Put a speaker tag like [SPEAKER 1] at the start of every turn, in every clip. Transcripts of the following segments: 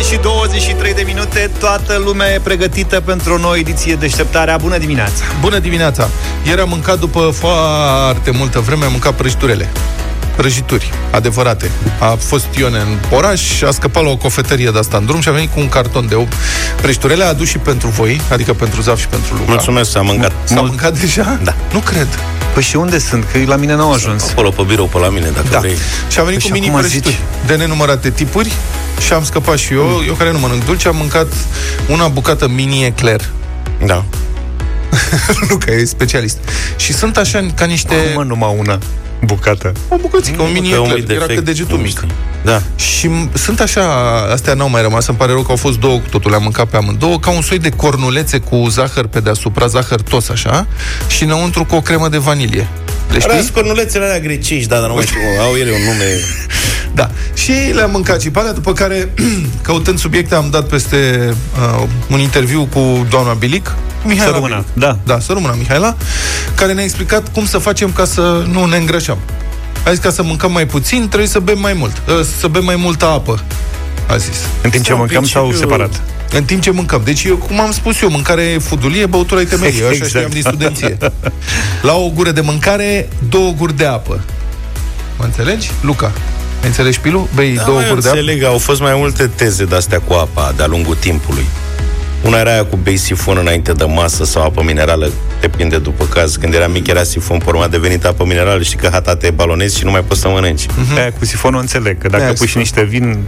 [SPEAKER 1] 7 și 23 de minute, toată lumea e pregătită pentru o nouă ediție Deșteptarea. Bună dimineața!
[SPEAKER 2] Bună dimineața! Ieri am mâncat după foarte multă vreme, am mâncat prăjiturele prăjituri adevărate. A fost Ione în oraș, a scăpat la o cofetărie de asta în drum și a venit cu un carton de prăjiturele, a adus și pentru voi, adică pentru Zaf și pentru Luca.
[SPEAKER 3] Mulțumesc, s-a mâncat.
[SPEAKER 2] S-a mâncat deja?
[SPEAKER 3] Da.
[SPEAKER 2] Nu cred.
[SPEAKER 1] Păi și unde sunt? Că la mine n-au ajuns.
[SPEAKER 3] Acolo pe birou, pe la mine, dacă
[SPEAKER 2] da.
[SPEAKER 3] vrei.
[SPEAKER 2] Și a venit
[SPEAKER 1] Păi
[SPEAKER 2] cu
[SPEAKER 1] și
[SPEAKER 2] mini
[SPEAKER 1] acum
[SPEAKER 2] prăjituri
[SPEAKER 1] zici?
[SPEAKER 2] de nenumărate tipuri și am scăpat și eu,
[SPEAKER 1] Mm.
[SPEAKER 2] eu care nu mănânc dulce, am mâncat una bucată mini eclair.
[SPEAKER 3] Da.
[SPEAKER 2] Luca e specialist. Și sunt așa ca niște...
[SPEAKER 1] Cum mă, numai una bucată?
[SPEAKER 2] O bucățică, un mini
[SPEAKER 3] Că un
[SPEAKER 2] eclair.
[SPEAKER 3] mic
[SPEAKER 2] Era
[SPEAKER 3] defect,
[SPEAKER 2] cât degetul
[SPEAKER 3] nu
[SPEAKER 2] mic.
[SPEAKER 3] știu. Da.
[SPEAKER 2] Și m- sunt așa, astea n-au mai rămas, îmi pare rău că au fost două, cu totul le-am mâncat pe amândouă, ca un soi de cornulețe cu zahăr pe deasupra, zahăr tos așa, și înăuntru cu o cremă de vanilie. Le știi?
[SPEAKER 3] Era cornulețele alea grecești, da, dar nu mai știu, au ele un nume...
[SPEAKER 2] Da. Și le-am mâncat și pe alea, după care, căutând subiecte, am dat peste uh, un interviu cu doamna Bilic, Mihaela
[SPEAKER 1] Să rămână,
[SPEAKER 2] Bilic.
[SPEAKER 1] da.
[SPEAKER 2] Da, să rămână Mihaela, care ne-a explicat cum să facem ca să nu ne îngrășăm. A zis ca să mâncăm mai puțin, trebuie să bem mai mult. Uh, să bem mai multă apă, a zis.
[SPEAKER 1] În timp ce
[SPEAKER 3] Sau
[SPEAKER 1] mâncăm sau
[SPEAKER 3] principiu-
[SPEAKER 1] separat?
[SPEAKER 2] În timp ce mâncăm. Deci, eu, cum am spus eu, mâncare e fudulie, băutura e temelie. Eu așa
[SPEAKER 1] Exact.
[SPEAKER 2] știam din studenție. La o gură de mâncare, două guri de apă. Mă înțelegi? Luca, ai înțeles pilul? Bei
[SPEAKER 3] Da,
[SPEAKER 2] două
[SPEAKER 3] mă, eu
[SPEAKER 2] guri de apă?
[SPEAKER 3] înțeleg, au fost mai multe teze de-astea cu apa de-a lungul timpului. Una era aia cu bei sifon înainte de masă sau apă minerală, depinde după caz. Când era mic era sifon, pe urmă a devenit apă minerală, știi că hata te balonezi și nu mai poți să mănânci.
[SPEAKER 1] Mm-hmm. Aia cu sifonul înțeleg, că dacă
[SPEAKER 2] Aia
[SPEAKER 1] pui și
[SPEAKER 2] sifon.
[SPEAKER 1] niște vin,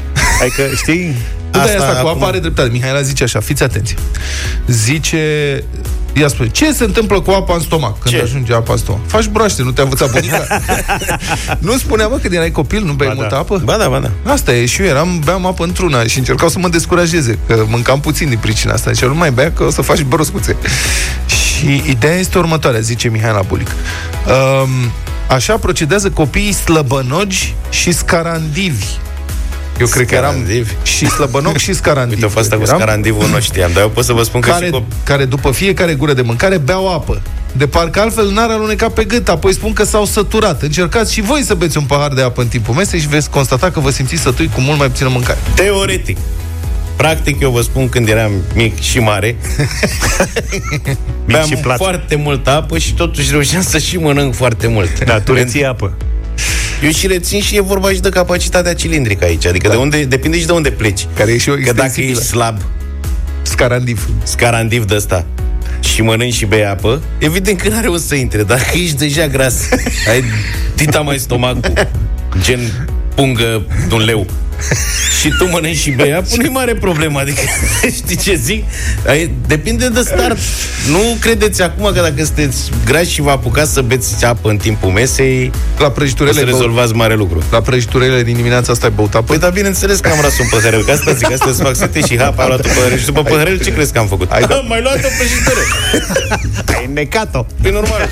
[SPEAKER 1] ai că, știi,
[SPEAKER 2] Asta,
[SPEAKER 3] Asta
[SPEAKER 2] asta cu
[SPEAKER 3] acum-
[SPEAKER 2] apa are dreptate. Mihaela zice așa, fiți atenți. Zice... Ia spune, ce se întâmplă cu apa în stomac când
[SPEAKER 3] Ce?
[SPEAKER 2] ajunge apa în stomac? Faci broaște, nu te-a învățat bunica? nu spunea, mă, când erai copil, nu bei
[SPEAKER 1] Ba da.
[SPEAKER 2] multă apă?
[SPEAKER 3] Ba da, ba da.
[SPEAKER 2] Asta e, și eu eram, beam apă într-una și încercau să mă descurajeze, că mâncam puțin din pricina asta. Deci nu mai bea, că o să faci broscuțe. Și ideea este următoarea, zice Mihaela Bulic. Um, așa procedează copiii slăbănogi și scarandivi. Eu cred că eram
[SPEAKER 3] Scarandivi?
[SPEAKER 2] și slăbănoc și scarandiv.
[SPEAKER 3] Uite, a fost asta cu
[SPEAKER 2] Eram
[SPEAKER 3] scarandivul, nu știam, dar eu pot să vă spun că
[SPEAKER 2] care,
[SPEAKER 3] și cu...
[SPEAKER 2] care după fiecare gură de mâncare beau apă. De parcă altfel n-ar aluneca pe gât, apoi spun că s-au săturat. Încercați și voi să beți un pahar de apă în timpul mesei și veți constata că vă simțiți sătui cu mult mai puțină mâncare.
[SPEAKER 3] Teoretic. Practic, eu vă spun, când eram mic și mare, beam
[SPEAKER 1] și plat.
[SPEAKER 3] foarte multă apă și totuși reușeam să și mănânc foarte mult.
[SPEAKER 1] da, tu reții apă.
[SPEAKER 3] Eu și rețin și e vorba și de capacitatea cilindrică aici. Adică
[SPEAKER 2] Da.
[SPEAKER 3] de unde, depinde și de unde pleci.
[SPEAKER 2] Care e și o
[SPEAKER 3] Că dacă
[SPEAKER 2] extensibilă.
[SPEAKER 3] ești slab,
[SPEAKER 2] Scarandiv.
[SPEAKER 3] scarandiv de ăsta, și mănânci și bei apă, evident că n-are o să intre. Dacă ești deja gras, ai dita mai stomacul, gen pungă de un leu, și tu mănânci și bei apă, nu-i mare problemă. Adică, știi ce zic? Ai, depinde de start. Nu credeți acum că dacă sunteți grași și vă apucați să beți apă în timpul mesei,
[SPEAKER 2] La
[SPEAKER 3] o
[SPEAKER 2] prăjiturele,
[SPEAKER 3] să
[SPEAKER 2] ai băut,
[SPEAKER 3] rezolvați mare lucru.
[SPEAKER 2] la prăjiturele din dimineața asta ai băut apă?
[SPEAKER 3] Păi da, bineînțeles că am ras un păhărel, că asta zic, asta îți fac sete și hap, am luat un păhărel și după păhărel ce crezi că am făcut?
[SPEAKER 2] Ai dat-
[SPEAKER 3] Am mai luat o prăjitură.
[SPEAKER 1] Ai necat-o.
[SPEAKER 3] Păi normal.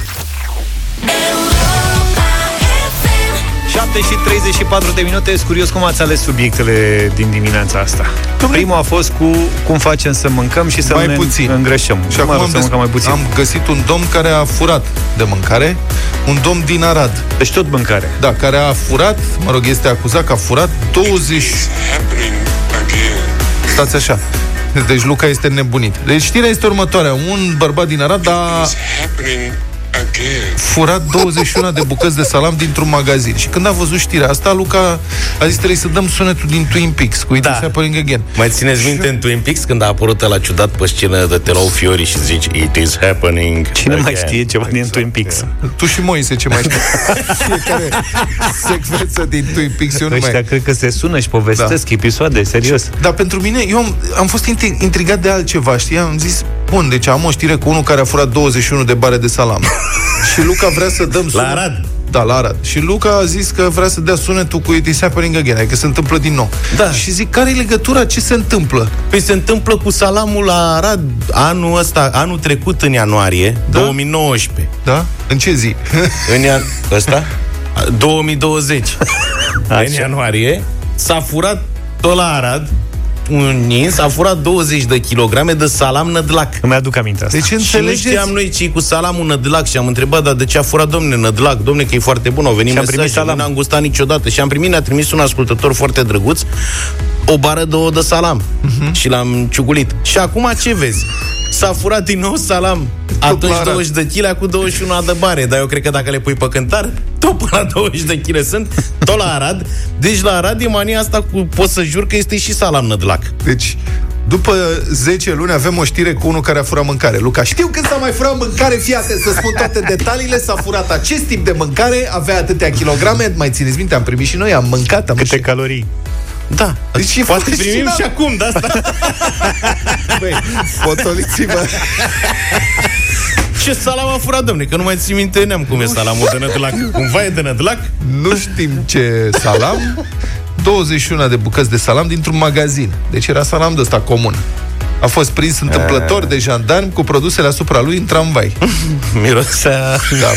[SPEAKER 1] 7 și 34 de minute, sunt curios cum ați ales subiectele din dimineața asta. Primul a fost cu cum facem să mâncăm și să
[SPEAKER 2] Mai
[SPEAKER 1] ne
[SPEAKER 2] puțin.
[SPEAKER 1] îngrășăm.
[SPEAKER 2] Și
[SPEAKER 1] Cum
[SPEAKER 2] acum
[SPEAKER 1] arăt
[SPEAKER 2] am,
[SPEAKER 1] să
[SPEAKER 2] des-
[SPEAKER 1] mâncăm mai puțin.
[SPEAKER 2] am găsit un domn care a furat de mâncare, un domn din Arad,
[SPEAKER 1] Deci tot mâncare.
[SPEAKER 2] da, care a furat, mă rog, este acuzat că a furat 20...
[SPEAKER 4] happening again.
[SPEAKER 2] Stați așa. Deci Luca este nebunit. Deci știrea este următoarea. Un bărbat din Arad a
[SPEAKER 4] It's happening again.
[SPEAKER 2] Furat 21 de bucăți de salam dintr-un magazin. Și când a văzut știrea asta, Luca a zis trebuie să dăm sunetul din Twin Peaks cu It
[SPEAKER 3] Da.
[SPEAKER 2] is happening again.
[SPEAKER 3] Mai țineți minte în Twin Peaks când a apărut la ciudat pe scenă de te luau fiori și zici It is happening
[SPEAKER 1] Cine mai
[SPEAKER 3] again."
[SPEAKER 1] știe ceva din Twin Peaks?
[SPEAKER 2] Tu și Moise ce mai știi? Fiecare secvență din Twin Peaks eu nu
[SPEAKER 1] Ăștia
[SPEAKER 2] mai...
[SPEAKER 1] cred că se sună și povestesc
[SPEAKER 2] Da.
[SPEAKER 1] episoade, serios.
[SPEAKER 2] Dar pentru mine, eu am, am fost intri- intrigat de altceva, știi? Am zis, bun, deci am o știre cu unul care a furat 21 de bare de salam. și Luca vrea să dăm sunet...
[SPEAKER 3] La Arad.
[SPEAKER 2] Da, la Arad. Și Luca a zis că vrea să dea sunetul cu It is happening again, adică se întâmplă din nou.
[SPEAKER 3] Da.
[SPEAKER 2] Și zic, care e legătura? Ce se întâmplă?
[SPEAKER 3] Păi se întâmplă cu salamul la Arad anul ăsta, anul trecut în ianuarie,
[SPEAKER 2] Da?
[SPEAKER 3] 2019.
[SPEAKER 2] Da? În ce zi?
[SPEAKER 3] În ian... ăsta? 2020. în ianuarie s-a furat tot la Arad un ins a furat 20 de kilograme de salam nădlac.
[SPEAKER 1] Îmi aduc aminte asta.
[SPEAKER 2] Deci
[SPEAKER 3] Și nu
[SPEAKER 2] înțelegeți?
[SPEAKER 3] știam noi ce cu salamul nădlac și am întrebat, dar de ce a furat domne nădlac? Domne, că e foarte bun, au venit
[SPEAKER 1] Și am primit
[SPEAKER 3] mesaje,
[SPEAKER 1] salam.
[SPEAKER 3] n-am gustat niciodată. Și am primit, ne-a trimis un ascultător foarte drăguț, o bară de ouă de salam.
[SPEAKER 2] Mhm.
[SPEAKER 3] Și l-am ciugulit. Și acum ce vezi? S-a furat din nou salam. Atunci
[SPEAKER 2] la
[SPEAKER 3] 20 de kg cu 21 de bare. Dar eu cred că dacă le pui pe cântar, tot până la 20 de kg sunt, tot la Arad. Deci la Arad e mania asta cu, pot să jur că este și salam nădlac.
[SPEAKER 2] Deci, după 10 luni avem o știre cu unul care a furat mâncare. Luca, știu când s-a mai furat mâncare, fii atent să spun toate detaliile, s-a furat acest tip de mâncare, avea atâtea kilograme, mai țineți minte, am primit și noi, am mâncat, am
[SPEAKER 1] Câte
[SPEAKER 2] și...
[SPEAKER 1] calorii.
[SPEAKER 3] Da.
[SPEAKER 2] Deci e
[SPEAKER 3] Poate primim
[SPEAKER 2] fascinant.
[SPEAKER 3] și acum de asta.
[SPEAKER 2] Băi, potoliți-vă.
[SPEAKER 3] Ce salam a furat, domne? Că nu mai țin minte neam cum e salamul de nădlac. Cumva e de nădlac?
[SPEAKER 2] Nu știm ce salam, 21 de bucăți de salam dintr-un magazin. Deci era salam de ăsta comun. A fost prins întâmplător de jandarmi cu produsele asupra lui în tramvai.
[SPEAKER 3] Mirosea...
[SPEAKER 2] Da.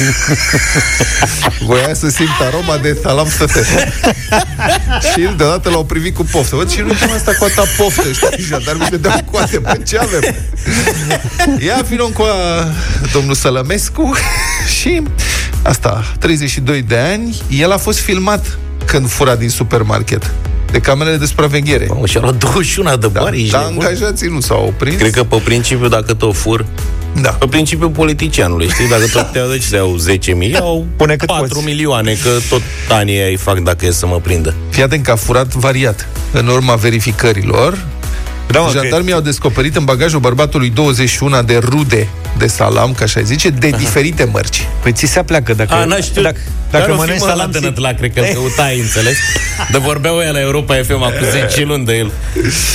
[SPEAKER 2] Voia să simt aroma de salam stătet. și el deodată l-au privit cu poftă. Văd, și nu ce asta cu atâta poftă, știi? Jandarmii se dau coate, pe ce avem? Ia finon cu a, domnul Sălămescu și asta, 32 de ani, el a fost filmat când fura din supermarket de camerele de supraveghere.
[SPEAKER 3] Mamă, și-a luat 21 de
[SPEAKER 2] Da,
[SPEAKER 3] bani, ești
[SPEAKER 2] dar
[SPEAKER 3] nebun?
[SPEAKER 2] angajații nu s-au oprins.
[SPEAKER 3] Cred că pe principiu, dacă te fur,
[SPEAKER 2] Da.
[SPEAKER 3] pe principiul politicianului, știi? Dacă tot te-au de ce să iau 10 mii, au
[SPEAKER 1] Pune cât
[SPEAKER 3] 4
[SPEAKER 1] poți.
[SPEAKER 3] milioane, că tot anii îi fac dacă e să mă prindă.
[SPEAKER 2] Fii atent că a furat variat. În urma verificărilor,
[SPEAKER 1] Da, mă,
[SPEAKER 2] Jandarmii au descoperit în bagajul bărbatului 21 de rude de salam, ca așa zice, de diferite mărci.
[SPEAKER 1] Păi ți se pleacă dacă,
[SPEAKER 3] A, n-a știut.
[SPEAKER 1] dacă,
[SPEAKER 3] Dar
[SPEAKER 1] dacă
[SPEAKER 3] o
[SPEAKER 1] mănânci
[SPEAKER 3] fi, mă,
[SPEAKER 1] salam
[SPEAKER 3] la
[SPEAKER 1] si-
[SPEAKER 3] Dănătlac, cred că îl căutai, înțelegi? De vorbeau ăia la Europa FM acum 10 luni de el.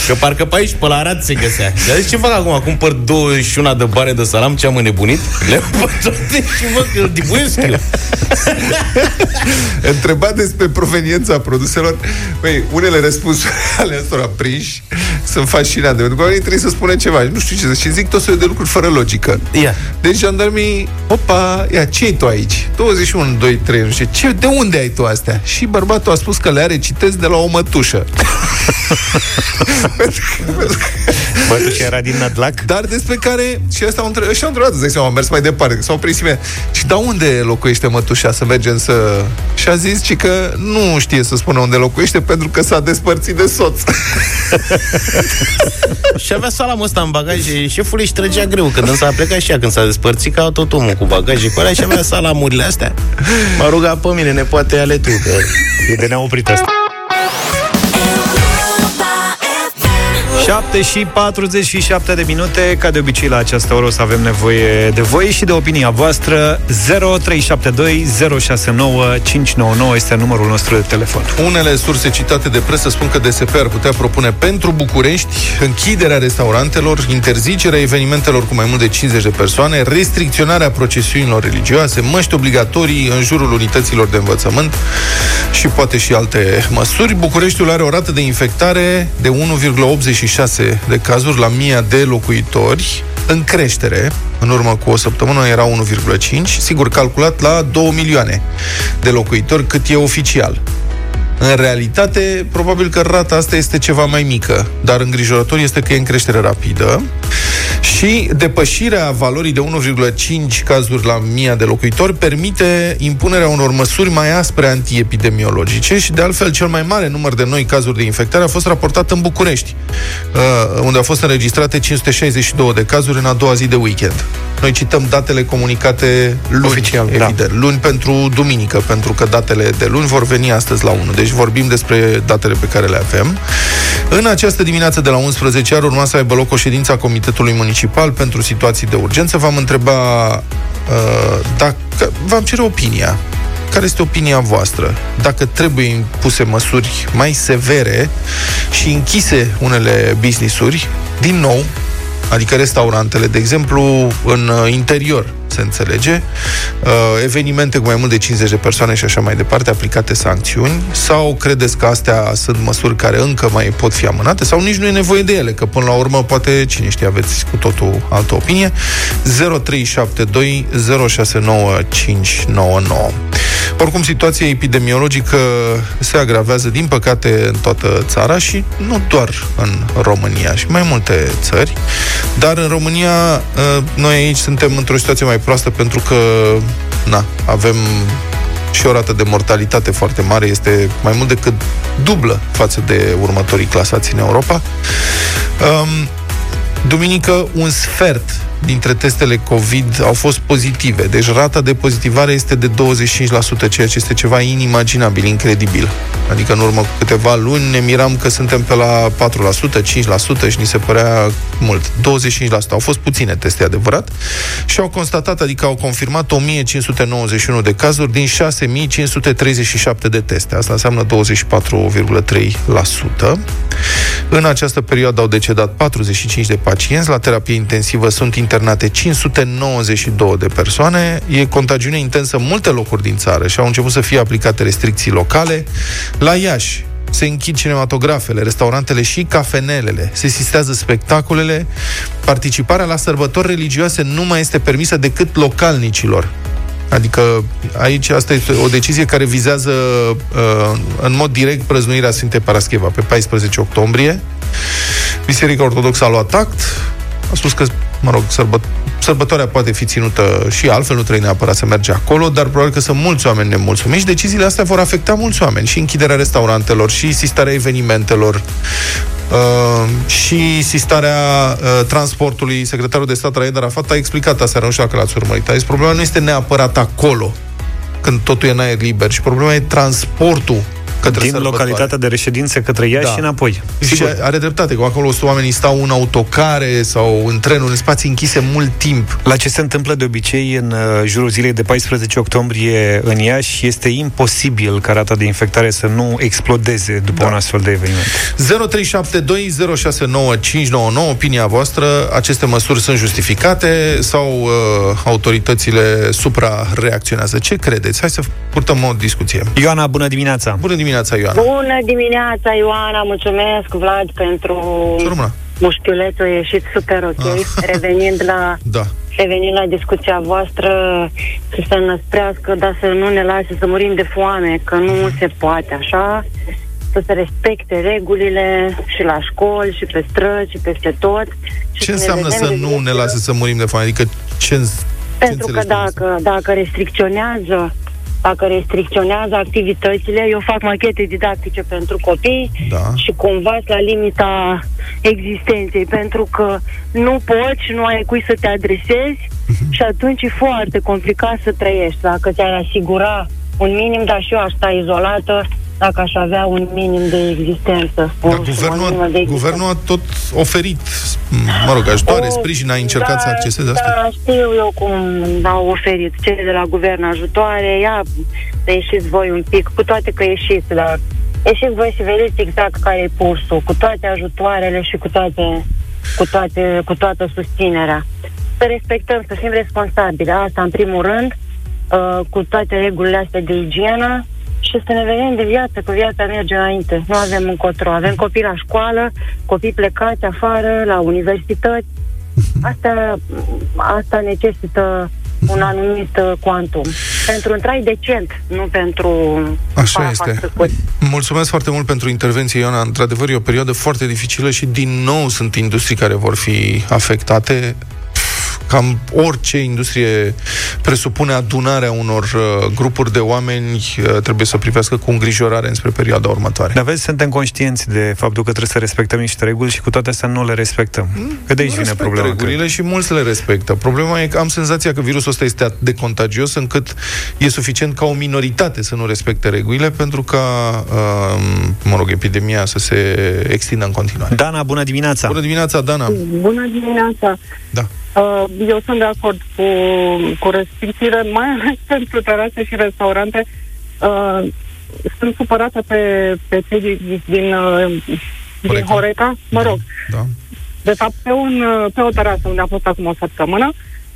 [SPEAKER 3] Că parcă pe aici, pe la Arad se găsea. Dar zici, ce fac acum? Cumpăr 21 de bare de salam, ce am înnebunit? Le iau pe toate și văd că îl dibuiesc eu.
[SPEAKER 2] Întrebat despre proveniența produselor, băi, unele răspunsuri ale astora prinși sunt fascinante, pentru că oamenii trebuie să spună ceva. Nu știu ce să și zic tot soiul de lucruri fără logică.
[SPEAKER 3] Ia.
[SPEAKER 2] Deci jandarmii, opa, ia, ce ai tu aici? 21, 2, 3, nu știu ce, de unde ai tu astea? Și bărbatul a spus că le are, citesc, de la o mătușă.
[SPEAKER 1] Bă, tu ce era din Nădlac?
[SPEAKER 2] Dar despre care și ăsta au întrebat, și au întrebat, îți dai seama, au mers mai departe, s-au prins imediat. Și da unde locuiește mătușa să mergem să... Și a zis ci că nu știe să spună unde locuiește pentru că s-a despărțit de soț.
[SPEAKER 3] Și avea salamul ăsta în bagaje Șeful își trăgea greu Când însă a plecat și ea Când s-a despărțit ca tot omul cu bagaje cu alea Și avea salamurile astea M-a rugat pe mine, ne poate ale tu că...
[SPEAKER 1] E de ne-a oprit asta. 7 și 47 de minute. Ca de obicei la această oră o să avem nevoie de voi și de opinia voastră. 0372 069 599 este numărul nostru de telefon.
[SPEAKER 2] Unele surse citate de presă spun că DSP ar putea propune pentru București închiderea restaurantelor, interzicerea evenimentelor cu mai mult de 50 de persoane, restricționarea procesiunilor religioase, măști obligatorii în jurul unităților de învățământ și poate și alte măsuri. Bucureștiul are o rată de infectare de 1,86 de cazuri la 1000 de locuitori, în creștere. În urmă cu o săptămână era 1,5, sigur calculat la 2 milioane de locuitori, cât e oficial. În realitate, probabil că rata asta este ceva mai mică, dar îngrijorător este că e în creștere rapidă și depășirea valorii de 1,5 cazuri la 1000 de locuitori permite impunerea unor măsuri mai aspre antiepidemiologice și, de altfel, cel mai mare număr de noi cazuri de infectare a fost raportat în București, uh, unde au fost înregistrate 562 de cazuri în a doua zi de weekend. Noi cităm datele comunicate luni,
[SPEAKER 1] Oficial, da.
[SPEAKER 2] evident. Luni pentru duminică, pentru că datele de luni vor veni astăzi la 1. Deci vorbim despre datele pe care le avem. În această dimineață de la 11 ar urma să aibă loc o ședință a Comitetului Municipal pentru situații de urgență. V-am întreba uh, dacă v-am cere opinia. Care este opinia voastră? Dacă trebuie impuse măsuri mai severe și închise unele business-uri, din nou, adică restaurantele, de exemplu, în uh, interior, se înțelege, uh, evenimente cu mai mult de 50 de persoane și așa mai departe, aplicate sancțiuni, sau credeți că astea sunt măsuri care încă mai pot fi amânate, sau nici nu e nevoie de ele, că până la urmă, poate, cine știe, aveți cu totul altă opinie, 0372 069599. Oricum, situația epidemiologică se agravează, din păcate, în toată țara și nu doar în România, și mai multe țări. Dar în România, uh, noi aici suntem într-o situație mai proastă pentru că, na, avem și o rată de mortalitate foarte mare, este mai mult decât dublă față de următorii clasați în Europa. Um, duminică, un sfert dintre testele COVID au fost pozitive. Deci rata de pozitivare este de 25%, ceea ce este ceva inimaginabil, incredibil. Adică în urmă cu câteva luni ne miram că suntem pe la 4%, 5% și ni se părea mult. 25%. Au fost puține teste, adevărat. Și au constatat, adică au confirmat 1591 de cazuri din 6537 de teste. Asta înseamnă 24,3%. În această perioadă au decedat 45 de pacienți. La terapie intensivă sunt internate 592 de persoane. E contagiune intensă în multe locuri din țară și au început să fie aplicate restricții locale. La Iași, se închid cinematografele, restaurantele și cafenelele, se sistează spectacolele, participarea la sărbători religioase nu mai este permisă decât localnicilor. Adică aici asta este o decizie care vizează uh, în mod direct prăznuirea Sfintei Parascheva pe 14 octombrie. Biserica Ortodoxă a luat act, a spus că, mă rog, sărbă, sărbătoarea poate fi ținută și altfel, nu trebuie neapărat să merge acolo, dar probabil că sunt mulți oameni nemulțumiți. Deciziile astea vor afecta mulți oameni, și închiderea restaurantelor, și sistarea evenimentelor, uh, și sistarea uh, transportului. Secretarul de stat Raed Arafat a explicat asta, nu știu dacă l-ați urmărit. A zis, problema nu este neapărat acolo, când totul e în aer liber, și problema e transportul către
[SPEAKER 1] Din
[SPEAKER 2] sărbătoare.
[SPEAKER 1] localitatea de reședință către Iași
[SPEAKER 2] Da.
[SPEAKER 1] și înapoi.
[SPEAKER 2] Și are dreptate, că acolo oamenii stau în autocare sau în trenuri, în spații închise mult timp.
[SPEAKER 1] La ce se întâmplă de obicei în uh, jurul zilei de 14 octombrie în Iași, este imposibil ca rata de infectare să nu explodeze după
[SPEAKER 2] Da.
[SPEAKER 1] un astfel de eveniment.
[SPEAKER 2] 0372069599 opinia voastră, aceste măsuri sunt justificate sau uh, autoritățile supra-reacționează? Ce credeți? Hai să purtăm o discuție.
[SPEAKER 1] Ioana, bună dimineața!
[SPEAKER 2] Bună dimineața, Ioana!
[SPEAKER 5] Bună dimineața, Ioana, mulțumesc, Vlad, pentru
[SPEAKER 2] Să rămână.
[SPEAKER 5] mușchiulețul, e ieșit super ok.
[SPEAKER 2] Ah.
[SPEAKER 5] Revenind la
[SPEAKER 2] Da.
[SPEAKER 5] revenind la discuția voastră, să se năsprească, dar să nu ne lase să murim de foame, că nu se poate așa, să se respecte regulile și la școli, și pe străzi, și peste tot. Și
[SPEAKER 2] Ce
[SPEAKER 5] ne
[SPEAKER 2] înseamnă
[SPEAKER 5] vedem
[SPEAKER 2] să
[SPEAKER 5] de
[SPEAKER 2] nu
[SPEAKER 5] zi
[SPEAKER 2] ne
[SPEAKER 5] în zi.
[SPEAKER 2] lase să murim de foame? Adică ce, ce
[SPEAKER 5] Pentru că
[SPEAKER 2] înțelegi prin asta?
[SPEAKER 5] dacă, dacă restricționează dacă restricționează activitățile, eu fac machete didactice pentru copii
[SPEAKER 2] Da.
[SPEAKER 5] și cumva la limita existenței, pentru că nu poți și nu ai cui să te adresezi
[SPEAKER 2] Mhm.
[SPEAKER 5] și atunci e foarte complicat să trăiești. Dacă ți-ar asigura un minim, dar și eu aș sta izolată dacă aș avea un minim de existență.
[SPEAKER 2] Dar
[SPEAKER 5] un-
[SPEAKER 2] guvernul,
[SPEAKER 5] un minim
[SPEAKER 2] a,
[SPEAKER 5] de existență.
[SPEAKER 2] guvernul a tot oferit, mă rog, ajutoare,
[SPEAKER 5] O,
[SPEAKER 2] sprijin, a încercat
[SPEAKER 5] da,
[SPEAKER 2] să acceseze asta.
[SPEAKER 5] Da, știu eu cum au oferit cei de la guvern ajutoare. Ia, să ieșiți voi un pic, cu toate că ieșiți, dar ieșiți voi și vedeți exact care e pulsul, cu toate ajutoarele și cu toate, cu toate, cu toată susținerea. Să respectăm, să fim responsabili. Asta în primul rând, uh, cu toate regulile astea de igienă și să ne vedem de viață, că viața merge înainte. Nu avem încotro. Avem copii la școală, copii plecați afară, la universități. Asta, asta necesită un anumit uh, quantum. Pentru un trai decent, nu pentru
[SPEAKER 2] Așa
[SPEAKER 5] para
[SPEAKER 2] este.
[SPEAKER 5] făcut.
[SPEAKER 2] Mulțumesc foarte mult pentru intervenție, Iona. Într-adevăr, e o perioadă foarte dificilă și din nou sunt industrii care vor fi afectate. Cam orice industrie presupune adunarea unor uh, grupuri de oameni uh, trebuie să privească cu îngrijorare înspre perioada următoare.
[SPEAKER 1] Dar vezi, suntem conștienți de faptul că trebuie să respectăm niște reguli și cu toate astea nu le respectăm. Că de aici
[SPEAKER 2] Nu
[SPEAKER 1] vine
[SPEAKER 2] respectă
[SPEAKER 1] problema.
[SPEAKER 2] regulile
[SPEAKER 1] cred.
[SPEAKER 2] și mulți le respectă. Problema e că am senzația că virusul ăsta este atât de contagios încât e suficient ca o minoritate să nu respecte regulile pentru ca, uh, mă rog, epidemia să se extindă în continuare.
[SPEAKER 1] Dana, bună dimineața!
[SPEAKER 2] Bună dimineața, Dana!
[SPEAKER 6] Bună dimineața!
[SPEAKER 2] Da.
[SPEAKER 6] Uh, Eu sunt de acord cu, cu restricțiile, mai ales pentru terase și restaurante. Uh, Sunt supărată pe, pe cei din, din, uh, din
[SPEAKER 2] Horeca.
[SPEAKER 6] Horeca, mă rog,
[SPEAKER 2] Da.
[SPEAKER 6] de fapt pe, un, uh, pe o terasă unde a fost acum o săptămână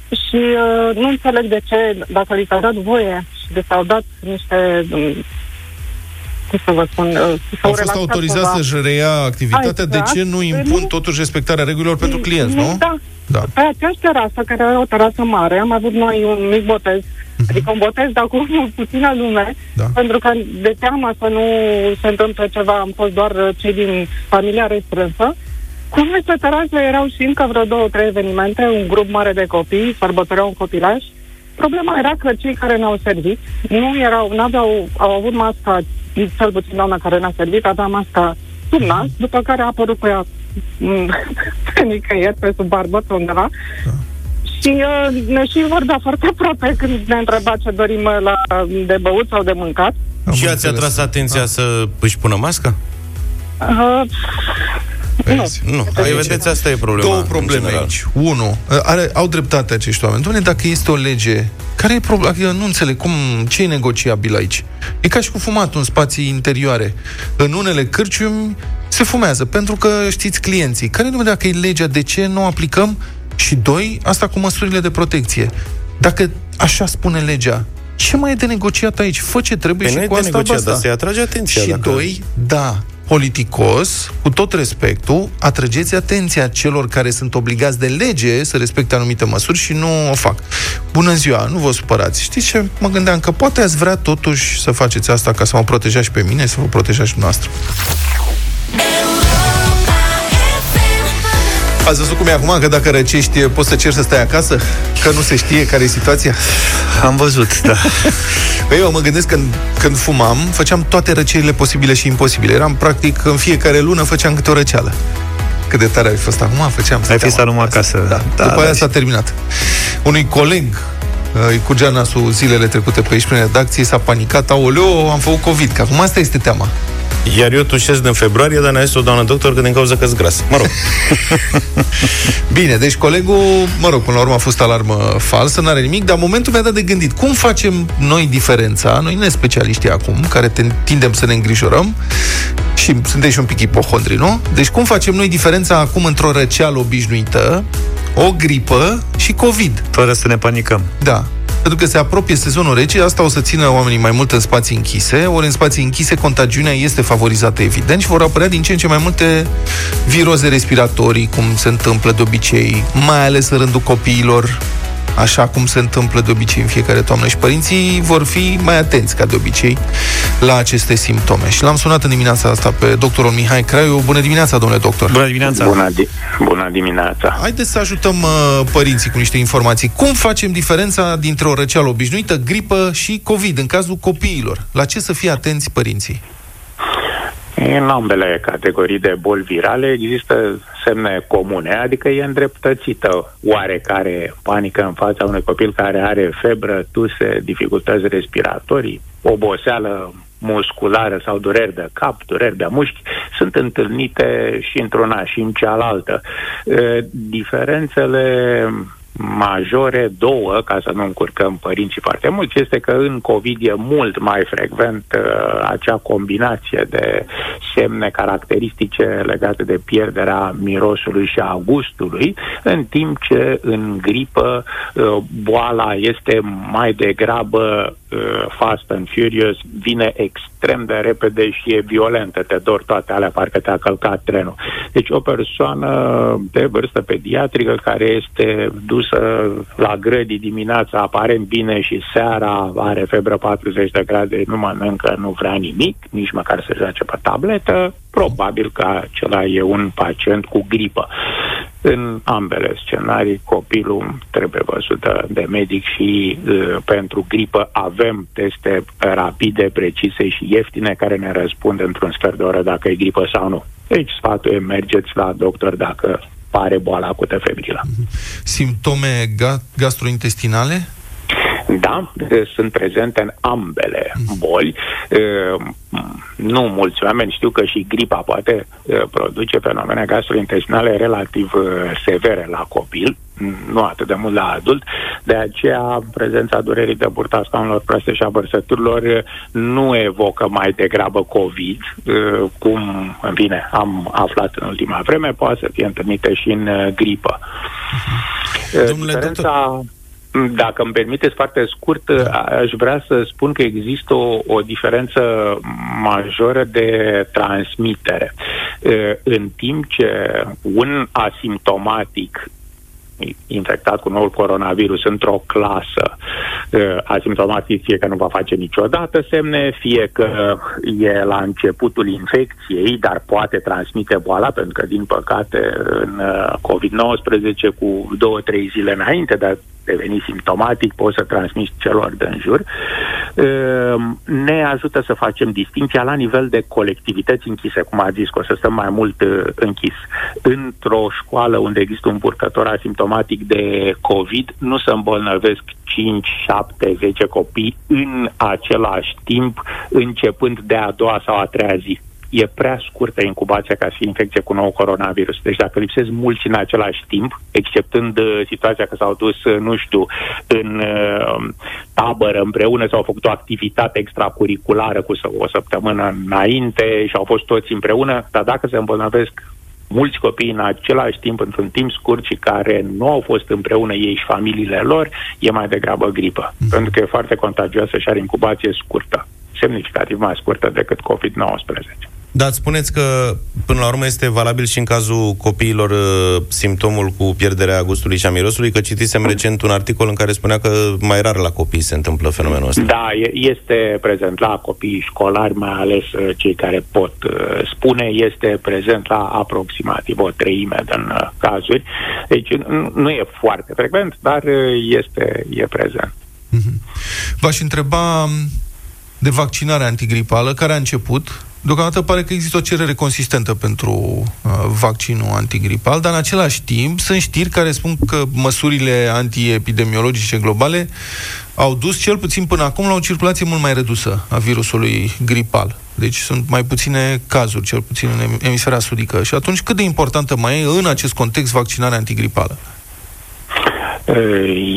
[SPEAKER 6] și uh, nu înțeleg de ce, dacă li s-a dat voie și de s-au dat niște um, cum să vă spun, uh, s-au
[SPEAKER 2] Au fost
[SPEAKER 6] relaxat
[SPEAKER 2] autorizați
[SPEAKER 6] cumva.
[SPEAKER 2] să-și reia activitatea, de
[SPEAKER 6] Exact.
[SPEAKER 2] ce nu impun totuși respectarea regulilor pentru clienți, nu?
[SPEAKER 6] Da.
[SPEAKER 2] Da.
[SPEAKER 6] Pe aceeași terasă, care era o terasă mare, am avut noi un mic botez Adică un botez, dar cu puțină lume,
[SPEAKER 2] Da.
[SPEAKER 6] pentru că de teamă să nu se întâmple ceva, am fost doar uh, cei din familia restrânsă. Cu noi pe terasă erau și încă vreo două, trei evenimente, un grup mare de copii, sărbătoreau un copilaj. Problema era că cei care ne-au servit nu erau, n-aveau, au avut masca, cel puțin doamna care ne-a servit, avea masca sub nas, după care a apărut cu ea mm, pe nicăieri, pe sub barbă, pe undeva. Și uh, ne și vorbea foarte aproape când ne întreba ce dorim uh, la, de băut sau de mâncat.
[SPEAKER 2] Am
[SPEAKER 3] și ați
[SPEAKER 2] înțeles.
[SPEAKER 3] atras atenția să își pună masca?
[SPEAKER 6] Uh, nu.
[SPEAKER 2] Vezi?
[SPEAKER 3] Nu. Ai, vedeți, asta e problema.
[SPEAKER 2] Două
[SPEAKER 3] în
[SPEAKER 2] probleme
[SPEAKER 3] general.
[SPEAKER 2] aici. Unu, are, au dreptate acești oameni. Dom'le, dacă este o lege, care e problema? Adică nu înțeleg cum, ce e negociabil aici. E ca și cu fumatul în spații interioare. În unele cârciumi se fumează, pentru că știți clienții. Care nu dacă e legea, de ce nu o aplicăm? Și doi, asta cu măsurile de protecție. Dacă așa spune legea, ce mai e de negociat aici? Fă ce trebuie
[SPEAKER 3] Păi
[SPEAKER 2] și
[SPEAKER 3] nu e
[SPEAKER 2] cu
[SPEAKER 3] de
[SPEAKER 2] asta
[SPEAKER 3] negociat,
[SPEAKER 2] basta.
[SPEAKER 3] dar să-i atrage atenția.
[SPEAKER 2] Și
[SPEAKER 3] dacă...
[SPEAKER 2] doi, da, politicos, cu tot respectul, atrăgeți atenția celor care sunt obligați de lege să respecte anumite măsuri și nu o fac. Bună ziua, nu vă supărați. Știți ce? Mă gândeam că poate ați vrea totuși să faceți asta ca să mă protejați și pe mine, să vă protejați și noastră. Ați văzut cum e acum, că dacă răcești, poți să ceri să stai acasă? Că nu se știe care e situația?
[SPEAKER 1] Am văzut, da.
[SPEAKER 2] Păi eu mă gândesc că când, când fumam, făceam toate răcerile posibile și imposibile. Eram practic în fiecare lună făceam câte o răceală. Cât de tare ai fost acum, făceam.
[SPEAKER 1] Ai
[SPEAKER 2] stăteam
[SPEAKER 1] fi stat numai acasă.
[SPEAKER 2] Da.
[SPEAKER 1] Da,
[SPEAKER 2] După
[SPEAKER 1] da,
[SPEAKER 2] aia
[SPEAKER 1] și-
[SPEAKER 2] s-a terminat. Unui coleg uh, îi curgea nasul zilele trecute pe aici prin redacție, s-a panicat, aoleo, am făcut COVID, că acum asta este teama.
[SPEAKER 3] Iar eu tușesc din februarie, dar ne-a zis o doamnă doctor că din cauza că gras. Mă rog,
[SPEAKER 2] Bine, deci colegul, mă rog, până la urmă a fost alarmă falsă, n-are nimic, dar momentul mi-a dat de gândit. Cum facem noi diferența, noi ne specialiștii acum, care te, tindem să ne îngrijorăm și suntem și un pic ipohondri, nu? Deci cum facem noi diferența acum într-o răceală obișnuită, o gripă și COVID?
[SPEAKER 1] Fără să ne panicăm.
[SPEAKER 2] Da. Pentru că se apropie sezonul rece, asta o să țină oamenii mai mult în spații închise, ori în spații închise contagiunea este favorizată evident și vor apărea din ce în ce mai multe viroze respiratorii, cum se întâmplă de obicei, mai ales în rândul copiilor, așa cum se întâmplă de obicei în fiecare toamnă și părinții vor fi mai atenți ca de obicei la aceste simptome. Și l-am sunat în dimineața asta pe doctorul Mihai Craiu. Bună dimineața, domnule doctor!
[SPEAKER 1] Bună dimineața!
[SPEAKER 7] Bună, di- bună dimineața!
[SPEAKER 2] Haideți să ajutăm uh, părinții cu niște informații. Cum facem diferența dintre o răceală obișnuită, gripă și COVID în cazul copiilor? La ce să fie atenți părinții?
[SPEAKER 7] În ambele categorii de boli virale există semne comune, adică e îndreptățită oarecare panică în fața unui copil care are febră, tuse, dificultăți respiratorii, oboseală musculară sau dureri de cap, dureri de mușchi, sunt întâlnite și într-una și în cealaltă. E, Diferențele majore, două, ca să nu încurcăm părinții foarte mult, este că în COVID e mult mai frecvent uh, acea combinație de semne caracteristice legate de pierderea mirosului și a gustului, în timp ce în gripă uh, boala este mai degrabă uh, fast and furious, vine extrem de repede și e violentă, te dor toate alea, parcă te-a călcat trenul. Deci o persoană de vârstă pediatrică care este dusă la grădii dimineața, aparent bine și seara are febră 40 de grade, nu mănâncă, nu vrea nimic, nici măcar să joace pe tabletă, probabil că acela e un pacient cu gripă. În ambele scenarii, copilul trebuie văzută de medic și uh, pentru gripă avem teste rapide, precise și ieftine care ne răspund într-un sfert de oră dacă e gripă sau nu. Deci sfatul e mergeți la doctor dacă pare boala acută febrilă.
[SPEAKER 2] Simptome ga- gastrointestinale?
[SPEAKER 7] Da, e, sunt prezente în ambele boli. E, Nu mulți oameni știu că și gripa poate e, produce fenomene gastrointestinale relativ e, severe la copil, nu atât de mult la adult, de aceea prezența durerii de burta scaunelor proaste și a vărsăturilor e, nu evocă mai degrabă COVID, e, cum, în fine, am aflat în ultima vreme, poate să fie întâlnită și în e, gripă. E,
[SPEAKER 2] Domnule
[SPEAKER 7] Diferența... Dacă îmi permiteți foarte scurt, aș vrea să spun că există o, o diferență majoră de transmitere. În timp ce un asimptomatic infectat cu noul coronavirus într-o clasă uh, asimptomatic, fie că nu va face niciodată semne, fie că e la începutul infecției, dar poate transmite boala, pentru că, din păcate, în uh, COVID-19, cu două, trei zile înainte de a deveni simptomatic, poți să transmiți celor din jur, Ehm, ne ajută să facem distinția la nivel de colectivități închise, cum a zis, că o să stăm mai mult uh, închis. Într-o școală unde există un purtător asimptomatic de COVID, nu se îmbolnăvesc 5, 7, 10 copii în același timp, începând de a doua sau a treia zi e prea scurtă incubația ca să fie infecție cu nou coronavirus. Deci dacă lipsesc mulți în același timp, exceptând uh, situația că s-au dus, uh, nu știu, în uh, tabără împreună sau au făcut o activitate extracurriculară cu o săptămână înainte și au fost toți împreună, dar dacă se îmbolnăvesc mulți copii în același timp, într-un timp scurt și care nu au fost împreună ei și familiile lor, e mai degrabă gripă. Mm. Pentru că e foarte contagioasă și are incubație scurtă, semnificativ mai scurtă decât COVID-19.
[SPEAKER 3] Dar spuneți că, până la urmă, este valabil și în cazul copiilor uh, simptomul cu pierderea gustului și a mirosului, că citisem recent un articol în care spunea că mai rar la copii se întâmplă fenomenul ăsta.
[SPEAKER 7] Da, este prezent la copiii școlari, mai ales uh, cei care pot uh, spune, este prezent la aproximativ o treime din cazuri. Deci nu e foarte frecvent, dar este e prezent.
[SPEAKER 2] Mm-hmm. V-aș întreba um, de vaccinarea antigripală, care a început, Deocamdată pare că există o cerere consistentă pentru uh, vaccinul antigripal, dar în același timp sunt știri care spun că măsurile antiepidemiologice globale au dus cel puțin până acum la o circulație mult mai redusă a virusului gripal. Deci sunt mai puține cazuri, cel puțin în emisfera sudică. Și atunci cât de importantă mai e în acest context vaccinarea antigripală?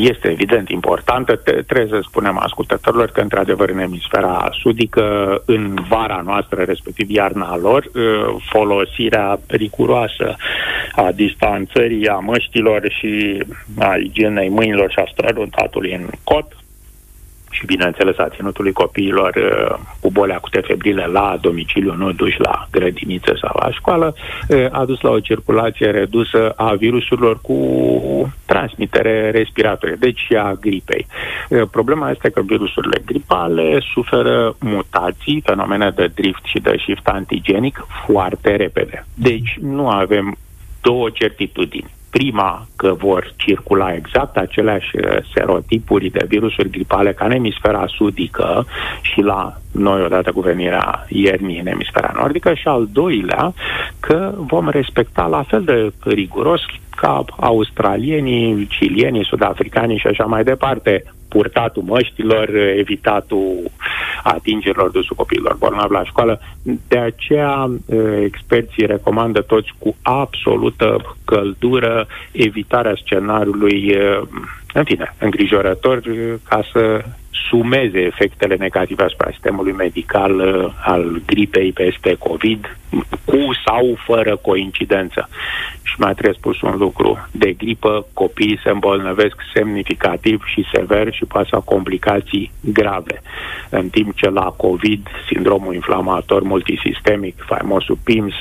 [SPEAKER 7] Este evident importantă. Trebuie să spunem ascultătorilor că, într-adevăr, în emisfera sudică, în vara noastră, respectiv iarna lor, folosirea riguroasă a distanțării, a măștilor și a igienei mâinilor și a strănutatului în cot și, bineînțeles, a ținutului copiilor uh, cu boli acute febrile la domiciliu, nu duși la grădiniță sau la școală, uh, a dus la o circulație redusă a virusurilor cu transmitere respiratorie, deci și a gripei. Uh, problema este că virusurile gripale suferă mutații, fenomene de drift și de shift antigenic foarte repede. Deci nu avem două certitudini prima că vor circula exact aceleași uh, serotipuri de virusuri gripale ca în emisfera sudică și la noi odată cu venirea iernii în emisfera nordică și al doilea că vom respecta la fel de riguros ca australienii, cilienii, sudafricanii și așa mai departe purtatul măștilor, evitatul atingerilor de copiilor bolnavi la școală. De aceea, experții recomandă toți cu absolută căldură evitarea scenariului, în fine, îngrijorător, ca să sumeze efectele negative asupra sistemului medical uh, al gripei peste COVID, cu sau fără coincidență. Și mai trebuie spus un lucru. De gripă, copiii se îmbolnăvesc semnificativ și sever și pasă complicații grave. În timp ce la COVID, sindromul inflamator multisistemic, faimosul PIMS,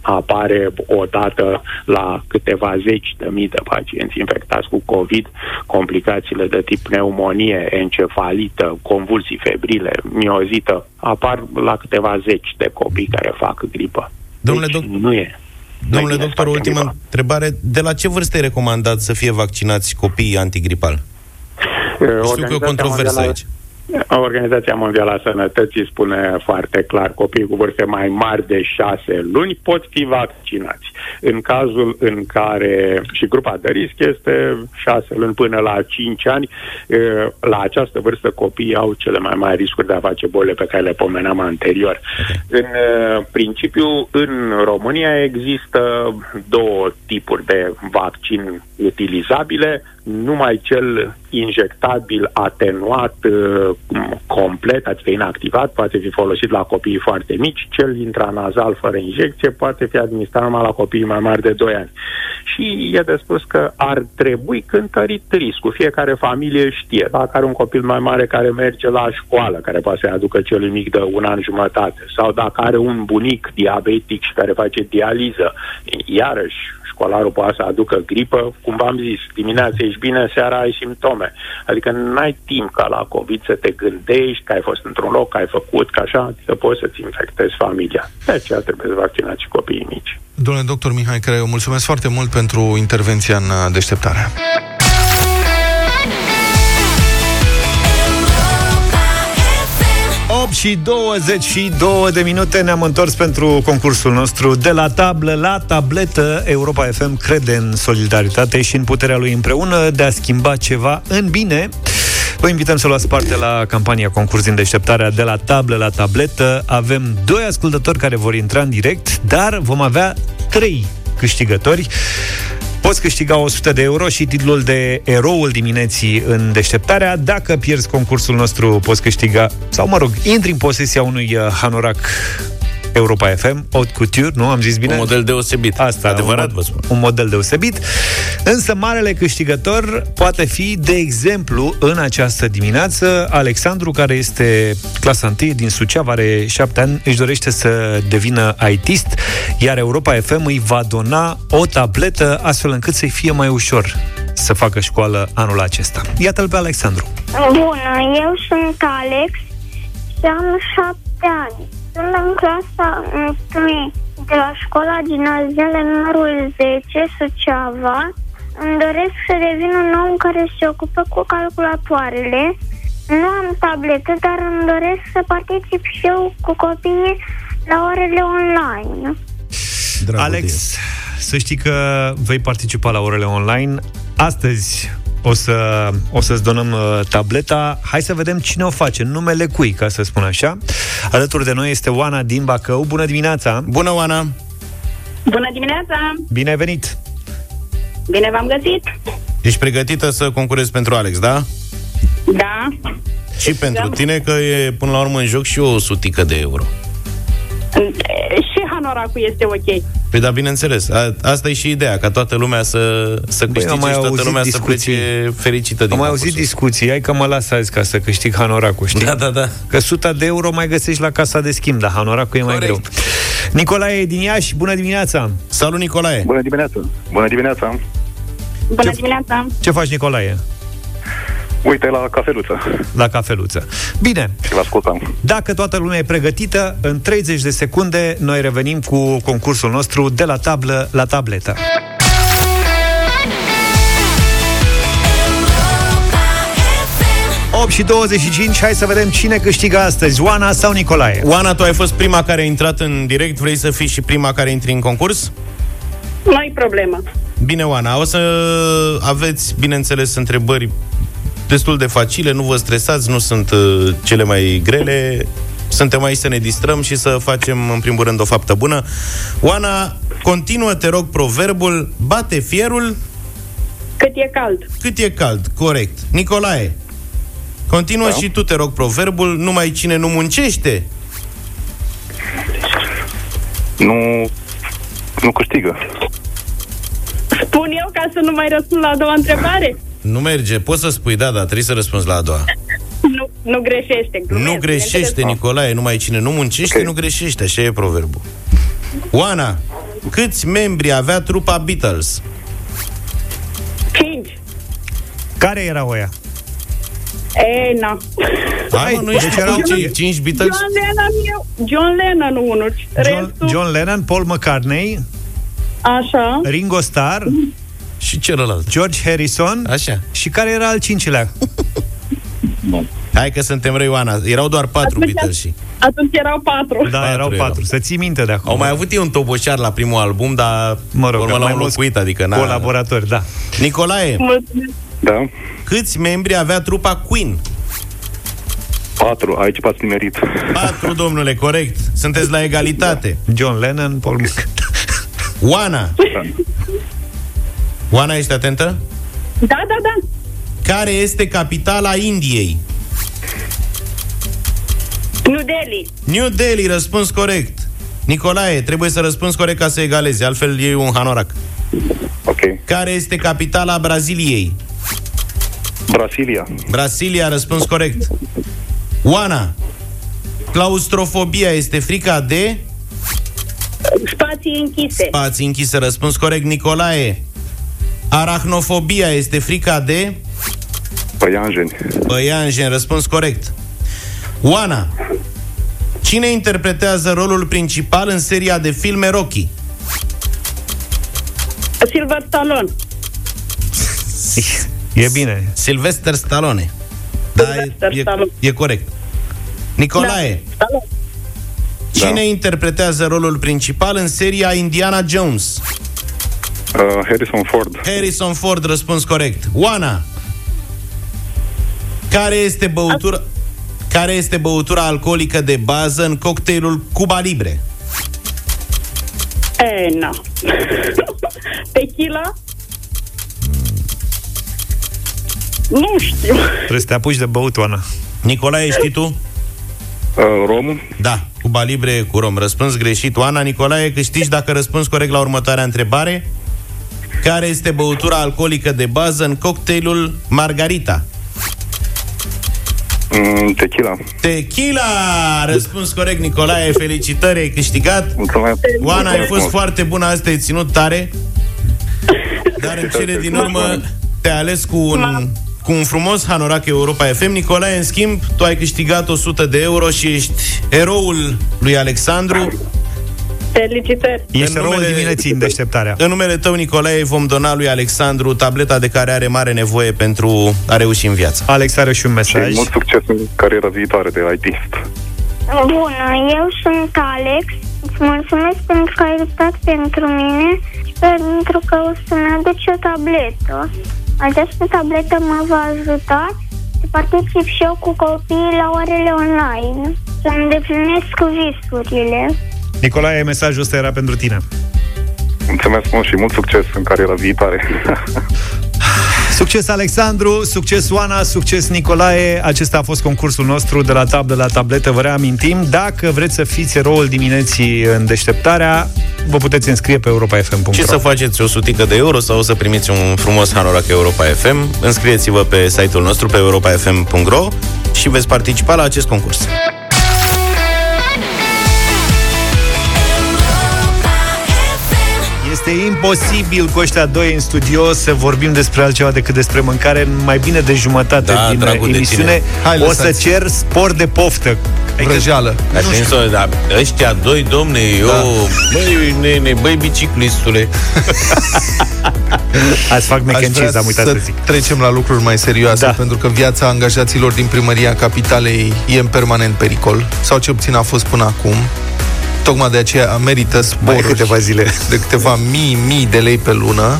[SPEAKER 7] apare odată la câteva zeci de mii de pacienți infectați cu COVID, complicațiile de tip pneumonie, encefalită, convulsii febrile, miozită, apar la câteva zeci de copii care fac gripă.
[SPEAKER 3] Domnule deci, doc- nu e. Domnule doctor, ultima întrebare. De la ce vârstă e recomandat să fie vaccinați copiii antigripal? Știu că e o controversă aici.
[SPEAKER 7] Organizația Mondială a Sănătății spune foarte clar, copiii cu vârste mai mari de șase luni pot fi vaccinați. În cazul în care și grupa de risc este șase luni până la cinci ani, la această vârstă copiii au cele mai mari riscuri de a face bolile pe care le pomeneam anterior. Okay. În principiu, în România există două tipuri de vaccin utilizabile, numai cel injectabil atenuat uh, complet, adică inactivat, poate fi folosit la copii foarte mici, cel intranazal fără injecție poate fi administrat numai la copiii mai mari de 2 ani. Și e de spus că ar trebui cântărit riscul. Fiecare familie știe. Dacă are un copil mai mare care merge la școală, care poate să-i aducă celui mic de un an jumătate, sau dacă are un bunic diabetic și care face dializă, iarăși școlarul poate să aducă gripă, cum v-am zis, dimineața ești bine, seara ai simptome. Adică n-ai timp ca la COVID să te gândești că ai fost într-un loc, că ai făcut, că așa, să poți să-ți infectezi familia. De aceea trebuie să vaccinați și copiii mici.
[SPEAKER 2] Domnule doctor Mihai Creu, mulțumesc foarte mult pentru intervenția în uh, deșteptarea.
[SPEAKER 1] 8 și 22 de minute ne-am întors pentru concursul nostru de la tablă la tabletă. Europa FM crede în solidaritate și în puterea lui împreună de a schimba ceva în bine. Vă invităm să luați parte la campania concurs din deșteptarea de la tablă la tabletă. Avem doi ascultători care vor intra în direct, dar vom avea trei câștigători. Poți câștiga 100 de euro și titlul de eroul dimineții în deșteptarea. Dacă pierzi concursul nostru, poți câștiga, sau mă rog, intri în posesia unui uh, hanorac Europa FM, Haute Couture, nu? Am zis bine?
[SPEAKER 3] Un model deosebit.
[SPEAKER 1] Asta,
[SPEAKER 3] Adevărat,
[SPEAKER 1] un,
[SPEAKER 3] vă spun.
[SPEAKER 1] Un model deosebit. Însă marele câștigător poate fi, de exemplu, în această dimineață, Alexandru, care este clasa 1 din Suceava, are 7 ani, își dorește să devină ITist, iar Europa FM îi va dona o tabletă astfel încât să-i fie mai ușor să facă școală anul acesta. Iată-l pe Alexandru.
[SPEAKER 8] Bună, eu sunt Alex și am șapte ani. Sunt în clasa 1 de la școala gimnazială numărul 10, Suceava. Îmi doresc să devin un om care se ocupă cu calculatoarele. Nu am tabletă, dar îmi doresc să particip și eu cu copiii la orele online.
[SPEAKER 3] Dragul
[SPEAKER 1] Alex, să știi că vei participa la orele online. Astăzi o, să, o să-ți donăm uh, tableta. Hai să vedem cine o face, numele cui, ca să spun așa. Alături de noi este Oana din Bacău. Bună dimineața!
[SPEAKER 3] Bună, Oana!
[SPEAKER 9] Bună dimineața!
[SPEAKER 1] Bine ai venit!
[SPEAKER 9] Bine v-am găsit!
[SPEAKER 3] Ești pregătită să concurezi pentru Alex, da?
[SPEAKER 9] Da.
[SPEAKER 3] Și pentru tine că e până la urmă în joc și o sutică de euro.
[SPEAKER 9] Și hanoracul este ok.
[SPEAKER 3] Păi da, bineînțeles. A, asta e și ideea, ca toată lumea să, să
[SPEAKER 1] Băi,
[SPEAKER 3] câștige
[SPEAKER 1] am mai
[SPEAKER 3] și toată
[SPEAKER 1] auzit
[SPEAKER 3] lumea
[SPEAKER 1] discuții.
[SPEAKER 3] să plece fericită din
[SPEAKER 1] Am mai
[SPEAKER 3] concursul
[SPEAKER 1] auzit discuții, hai că mă las azi ca să câștig hanoracul, știi?
[SPEAKER 3] Da, da, da.
[SPEAKER 1] Că 100 de euro mai găsești la casa de schimb, dar hanoracul e mai
[SPEAKER 3] Corect.
[SPEAKER 1] greu. Nicolae din Iași, bună dimineața!
[SPEAKER 3] Salut, Nicolae!
[SPEAKER 10] Bună dimineața! Bună dimineața!
[SPEAKER 9] Bună dimineața!
[SPEAKER 1] Ce faci, Nicolae?
[SPEAKER 10] Uite la cafeluță
[SPEAKER 1] La cafeluță. Bine,
[SPEAKER 10] și vă ascultam.
[SPEAKER 1] Dacă toată lumea e pregătită, în 30 de secunde noi revenim cu concursul nostru de la tablă la tabletă. Opt și 25, hai să vedem cine câștigă astăzi, Oana sau Nicolae.
[SPEAKER 3] Oana, tu ai fost prima care a intrat în direct, vrei să fii și prima care intri în concurs?
[SPEAKER 9] Nu-i problemă.
[SPEAKER 3] Bine, Oana, o să aveți, bineînțeles, întrebări destul de facile, nu vă stresați, nu sunt uh, cele mai grele. Suntem aici să ne distrăm și să facem, în primul rând, o faptă bună. Oana, continuă, te rog, proverbul bate fierul
[SPEAKER 9] Cât e cald.
[SPEAKER 3] cât e cald. Corect. Nicolae, continuă
[SPEAKER 10] Da.
[SPEAKER 3] și tu, te rog, proverbul numai cine nu muncește.
[SPEAKER 10] Nu, nu câștigă.
[SPEAKER 9] Spun eu ca să nu mai răspund la a doua întrebare?
[SPEAKER 3] Nu merge, poți să spui, da, da, trebuie să răspunzi la a doua.
[SPEAKER 9] Nu, nu greșește. Glumesc,
[SPEAKER 3] Nu greșește,
[SPEAKER 9] bineînțeles.
[SPEAKER 3] Nicolae, numai cine nu muncește,
[SPEAKER 10] Ok.
[SPEAKER 3] nu greșește, așa e proverbul. Oana, câți membri avea trupa Beatles?
[SPEAKER 9] Cinci.
[SPEAKER 1] Care era oia?
[SPEAKER 9] E, na.
[SPEAKER 3] Hai, mă, nu
[SPEAKER 1] deci
[SPEAKER 3] știu
[SPEAKER 1] erau
[SPEAKER 3] cinci,
[SPEAKER 1] cinci.
[SPEAKER 3] cinci Beatles?
[SPEAKER 9] John Lennon, eu. John Lennon, unul.
[SPEAKER 1] John,
[SPEAKER 9] Restul,
[SPEAKER 1] John Lennon, Paul McCartney,
[SPEAKER 9] așa.
[SPEAKER 1] Ringo Starr,
[SPEAKER 3] Și celălalt.
[SPEAKER 1] George Harrison
[SPEAKER 3] Așa.
[SPEAKER 1] și care era al cincilea?
[SPEAKER 3] Hai că suntem răi, Oana. Erau doar patru
[SPEAKER 9] Atunci-
[SPEAKER 3] Beatles și...
[SPEAKER 9] Atunci erau patru.
[SPEAKER 1] Da,
[SPEAKER 3] Patru
[SPEAKER 1] erau
[SPEAKER 3] erau.
[SPEAKER 1] patru. Să ții minte de acum.
[SPEAKER 3] Au mai avut ei un toboșar la primul album, dar
[SPEAKER 1] mă rog,
[SPEAKER 3] urmă
[SPEAKER 1] mai
[SPEAKER 3] l-au
[SPEAKER 1] mulți
[SPEAKER 3] înlocuit, adică n-a...
[SPEAKER 1] colaboratori, da.
[SPEAKER 3] Nicolae,
[SPEAKER 9] Mulțumesc.
[SPEAKER 10] Da?
[SPEAKER 3] câți membri avea trupa Queen?
[SPEAKER 10] Patru. Aici v-ați nimerit.
[SPEAKER 3] Patru, domnule, corect. Sunteți la egalitate.
[SPEAKER 1] John Lennon, Paul McCartney.
[SPEAKER 3] Oana. Oana, ești atentă?
[SPEAKER 9] Da, da, da.
[SPEAKER 3] Care este capitala Indiei?
[SPEAKER 9] New Delhi.
[SPEAKER 3] New Delhi, răspuns corect. Nicolae, trebuie să răspunzi corect ca să egalezi, altfel e un hanorac.
[SPEAKER 10] Ok.
[SPEAKER 3] Care este capitala Braziliei?
[SPEAKER 10] Brasilia.
[SPEAKER 3] Brasilia, răspuns corect. Oana, claustrofobia este frica de...
[SPEAKER 9] Spațiu Spații închise.
[SPEAKER 3] Spații închise, răspuns corect. Nicolae, arachnofobia este frica de
[SPEAKER 10] Păianjeni.
[SPEAKER 3] păianjen, răspuns corect. Oana, cine interpretează rolul principal în seria de filme Rocky?
[SPEAKER 9] Silver Stallone.
[SPEAKER 1] E bine.
[SPEAKER 3] Sylvester Stallone. Da, e,
[SPEAKER 9] Sylvester
[SPEAKER 3] e,
[SPEAKER 9] Stallone.
[SPEAKER 3] e corect. Nicolae,
[SPEAKER 9] Da. Stallone.
[SPEAKER 3] cine interpretează rolul principal în seria Indiana Jones?
[SPEAKER 10] Uh, Harrison Ford.
[SPEAKER 3] Harrison Ford, răspuns corect. Oana, care este băutura... Care este băutura alcoolică de bază în cocktailul Cuba Libre?
[SPEAKER 9] E, na. Tequila? Nu știu.
[SPEAKER 1] Trebuie să te apuci de băut, Oana.
[SPEAKER 3] Nicolae, știi tu?
[SPEAKER 10] Uh, Rom.
[SPEAKER 3] Da, Cuba Libre cu rom. Răspuns greșit. Oana Nicolae, câștigi dacă răspunzi corect la următoarea întrebare. Care este băutura alcoolică de bază în cocktailul Margarita?
[SPEAKER 10] Mm, tequila.
[SPEAKER 3] Tequila! Răspuns corect, Nicolae. Felicitări, ai câștigat.
[SPEAKER 10] Mulțumesc.
[SPEAKER 3] Oana, ai fost
[SPEAKER 10] Mulțumesc.
[SPEAKER 3] foarte bună, azi te-ai ținut tare. Dar în cele din urmă te-ai ales cu un, cu un frumos hanorac Europa FM. Nicolae, în schimb, tu ai câștigat 100 de euro și ești eroul lui Alexandru.
[SPEAKER 9] Felicitări.
[SPEAKER 1] Ești
[SPEAKER 3] În
[SPEAKER 1] răul
[SPEAKER 3] numele-
[SPEAKER 1] dimineții în deșteptarea.
[SPEAKER 3] În numele tău, Nicolae, îi vom dona lui Alexandru tableta de care are mare nevoie pentru a reuși în viață.
[SPEAKER 1] Alex are și un
[SPEAKER 10] Și
[SPEAKER 1] mesaj.
[SPEAKER 10] mult succes în cariera viitoare de IT.
[SPEAKER 8] Bună, eu sunt Alex. Îți mulțumesc pentru că ai luptat pentru mine și pentru că o să-mi aduci o tabletă. Această tabletă mă va ajuta să particip și eu cu copiii la orele online, să-mi îndeplinesc visurile.
[SPEAKER 1] Nicolae, mesajul ăsta era pentru tine.
[SPEAKER 10] Mulțumesc mult și mult succes în cariera viitoare.
[SPEAKER 1] Succes Alexandru, succes Oana, succes Nicolae. Acesta a fost concursul nostru de la tablă la tabletă. Vă reamintim, dacă vreți să fiți eroul dimineții în deșteptarea, vă puteți înscrie pe europa.fm.ro
[SPEAKER 3] Și să faceți o sutică de euro sau să primiți un frumos hanorac Europa FM, înscrieți-vă pe site-ul nostru pe europa.fm.ro și veți participa la acest concurs.
[SPEAKER 1] Este imposibil cu ăștia doi în studio să vorbim despre altceva decât despre mâncare în mai bine de jumătate
[SPEAKER 3] Da,
[SPEAKER 1] din
[SPEAKER 3] dragul de
[SPEAKER 1] emisiune.
[SPEAKER 2] tine. Hai,
[SPEAKER 1] o să
[SPEAKER 2] lăsați.
[SPEAKER 1] cer spor de poftă.
[SPEAKER 2] Vrăjeală.
[SPEAKER 3] Așa da, ăștia doi, domne, eu,
[SPEAKER 2] Da.
[SPEAKER 3] băi, nene, băi, biciclistule.
[SPEAKER 1] Azi fac mac
[SPEAKER 2] Aș
[SPEAKER 1] and
[SPEAKER 2] vrea
[SPEAKER 1] cheese, am uitat să zic.
[SPEAKER 2] trecem la lucruri mai serioase,
[SPEAKER 1] Da.
[SPEAKER 2] pentru că viața angajaților din primăria capitalei e în permanent pericol, sau ce puțin a fost până acum. Tocmai de aceea merită
[SPEAKER 1] Mai
[SPEAKER 2] sporuri
[SPEAKER 1] câteva zile.
[SPEAKER 2] de câteva mii, mii de lei pe lună.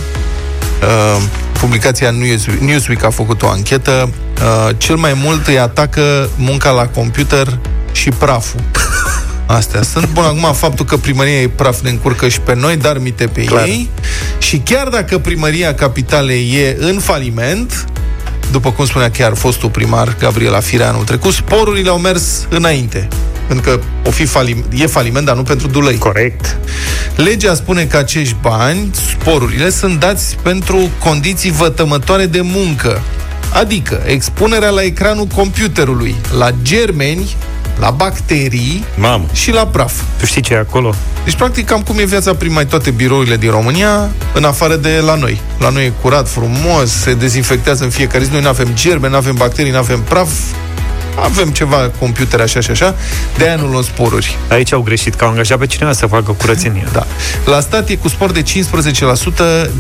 [SPEAKER 2] Uh, publicația Newsweek, Newsweek a făcut o anchetă. Uh, cel mai mult îi atacă munca la computer și praful. Astea sunt. Bun, acum faptul că primăria e praf ne încurcă și pe noi, dar mite pe
[SPEAKER 1] Clar.
[SPEAKER 2] ei. Și chiar dacă primăria capitalei e în faliment, după cum spunea chiar fostul primar Gabriela Firea anul trecut, sporurile au mers înainte. Pentru că o fi falim, e faliment, dar nu pentru dulăi.
[SPEAKER 1] Corect.
[SPEAKER 2] Legea spune că acești bani, sporurile, sunt dați pentru condiții vătămătoare de muncă. Adică expunerea la ecranul computerului, la germeni, la bacterii
[SPEAKER 3] Mamă.
[SPEAKER 2] și la praf.
[SPEAKER 1] Tu știi ce e acolo?
[SPEAKER 2] Deci, practic, cam cum e viața prin mai toate birourile din România, în afară de la noi. La noi e curat, frumos, se dezinfectează în fiecare zi. Noi nu avem germeni, nu avem bacterii, nu avem praf, avem ceva computere așa și așa, de aia nu luăm sporuri.
[SPEAKER 1] Aici au greșit, că au angajat pe cineva să facă curățenie.
[SPEAKER 2] Da. La stat e cu spor de 15%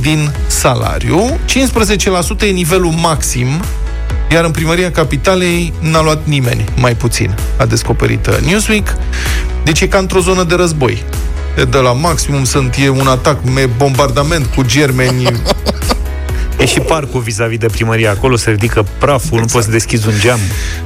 [SPEAKER 2] din salariu. 15% e nivelul maxim, iar în primăria capitalei n-a luat nimeni mai puțin, a descoperit uh, Newsweek. Deci e ca într-o zonă de război. De la maximum sunt e un atac, me bombardament cu germeni.
[SPEAKER 1] E și parcul vis-a-vis de primărie. Acolo se ridică praful, exact. nu poți să deschizi un geam.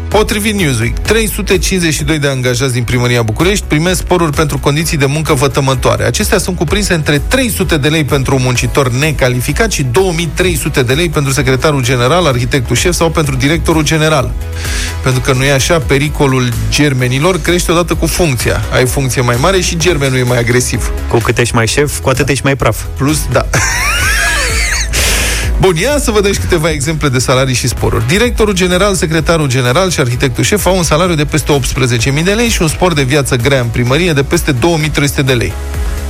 [SPEAKER 2] Potrivit Newsweek, 352 de angajați din primăria București primesc sporuri pentru condiții de muncă vătămătoare. Acestea sunt cuprinse între 300 de lei pentru un muncitor necalificat și 2300 de lei pentru secretarul general, arhitectul șef sau pentru directorul general. Pentru că nu e așa, pericolul germenilor crește odată cu funcția. Ai funcție mai mare și germenul e mai agresiv.
[SPEAKER 1] Cu cât ești mai șef, cu atât ești mai praf.
[SPEAKER 2] Plus, da. Bun, ia să vedem și câteva exemple de salarii și sporuri. Directorul general, secretarul general și arhitectul șef au un salariu de peste 18.000 de lei și un spor de viață grea în primărie de peste 2.300 de lei.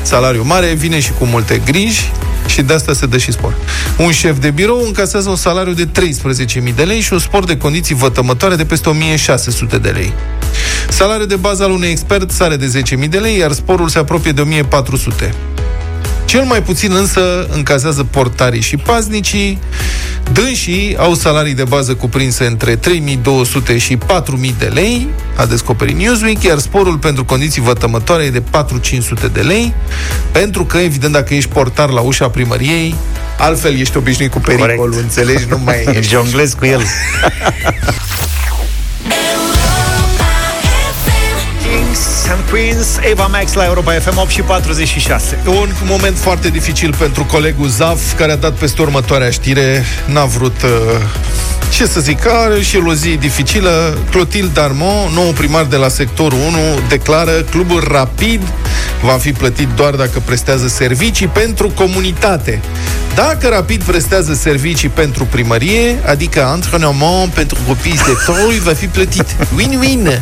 [SPEAKER 2] salariu mare vine și cu multe griji și de asta se dă și spor. Un șef de birou încasează un salariu de 13.000 de lei și un spor de condiții vătămătoare de peste 1.600 de lei. Salariul de bază al unui expert sare de 10.000 de lei, iar sporul se apropie de 1.400. Cel mai puțin însă încazează portarii și paznicii. Dânsii au salarii de bază cuprinse între 3200 și 4000 de lei, a descoperit Newsweek, iar sporul pentru condiții vătămătoare e de 4500 de lei, pentru că, evident, dacă ești portar la ușa primăriei, altfel ești obișnuit cu pericolul,
[SPEAKER 1] Corect.
[SPEAKER 2] înțelegi? Nu mai ești.
[SPEAKER 1] Jonglez cu el. Kings and Queens, Eva Max la Europa FM 8 și 46.
[SPEAKER 2] Un moment foarte dificil pentru colegul Zaf, care a dat peste următoarea știre. N-a vrut, uh, ce să zic, are și el o zi dificilă. Clotilde Darmon, nou primar de la sectorul 1, declară clubul Rapid va fi plătit doar dacă prestează servicii pentru comunitate. Dacă Rapid prestează servicii pentru primărie, adică antrenament pentru copiii sectorului, va fi plătit. Win-win!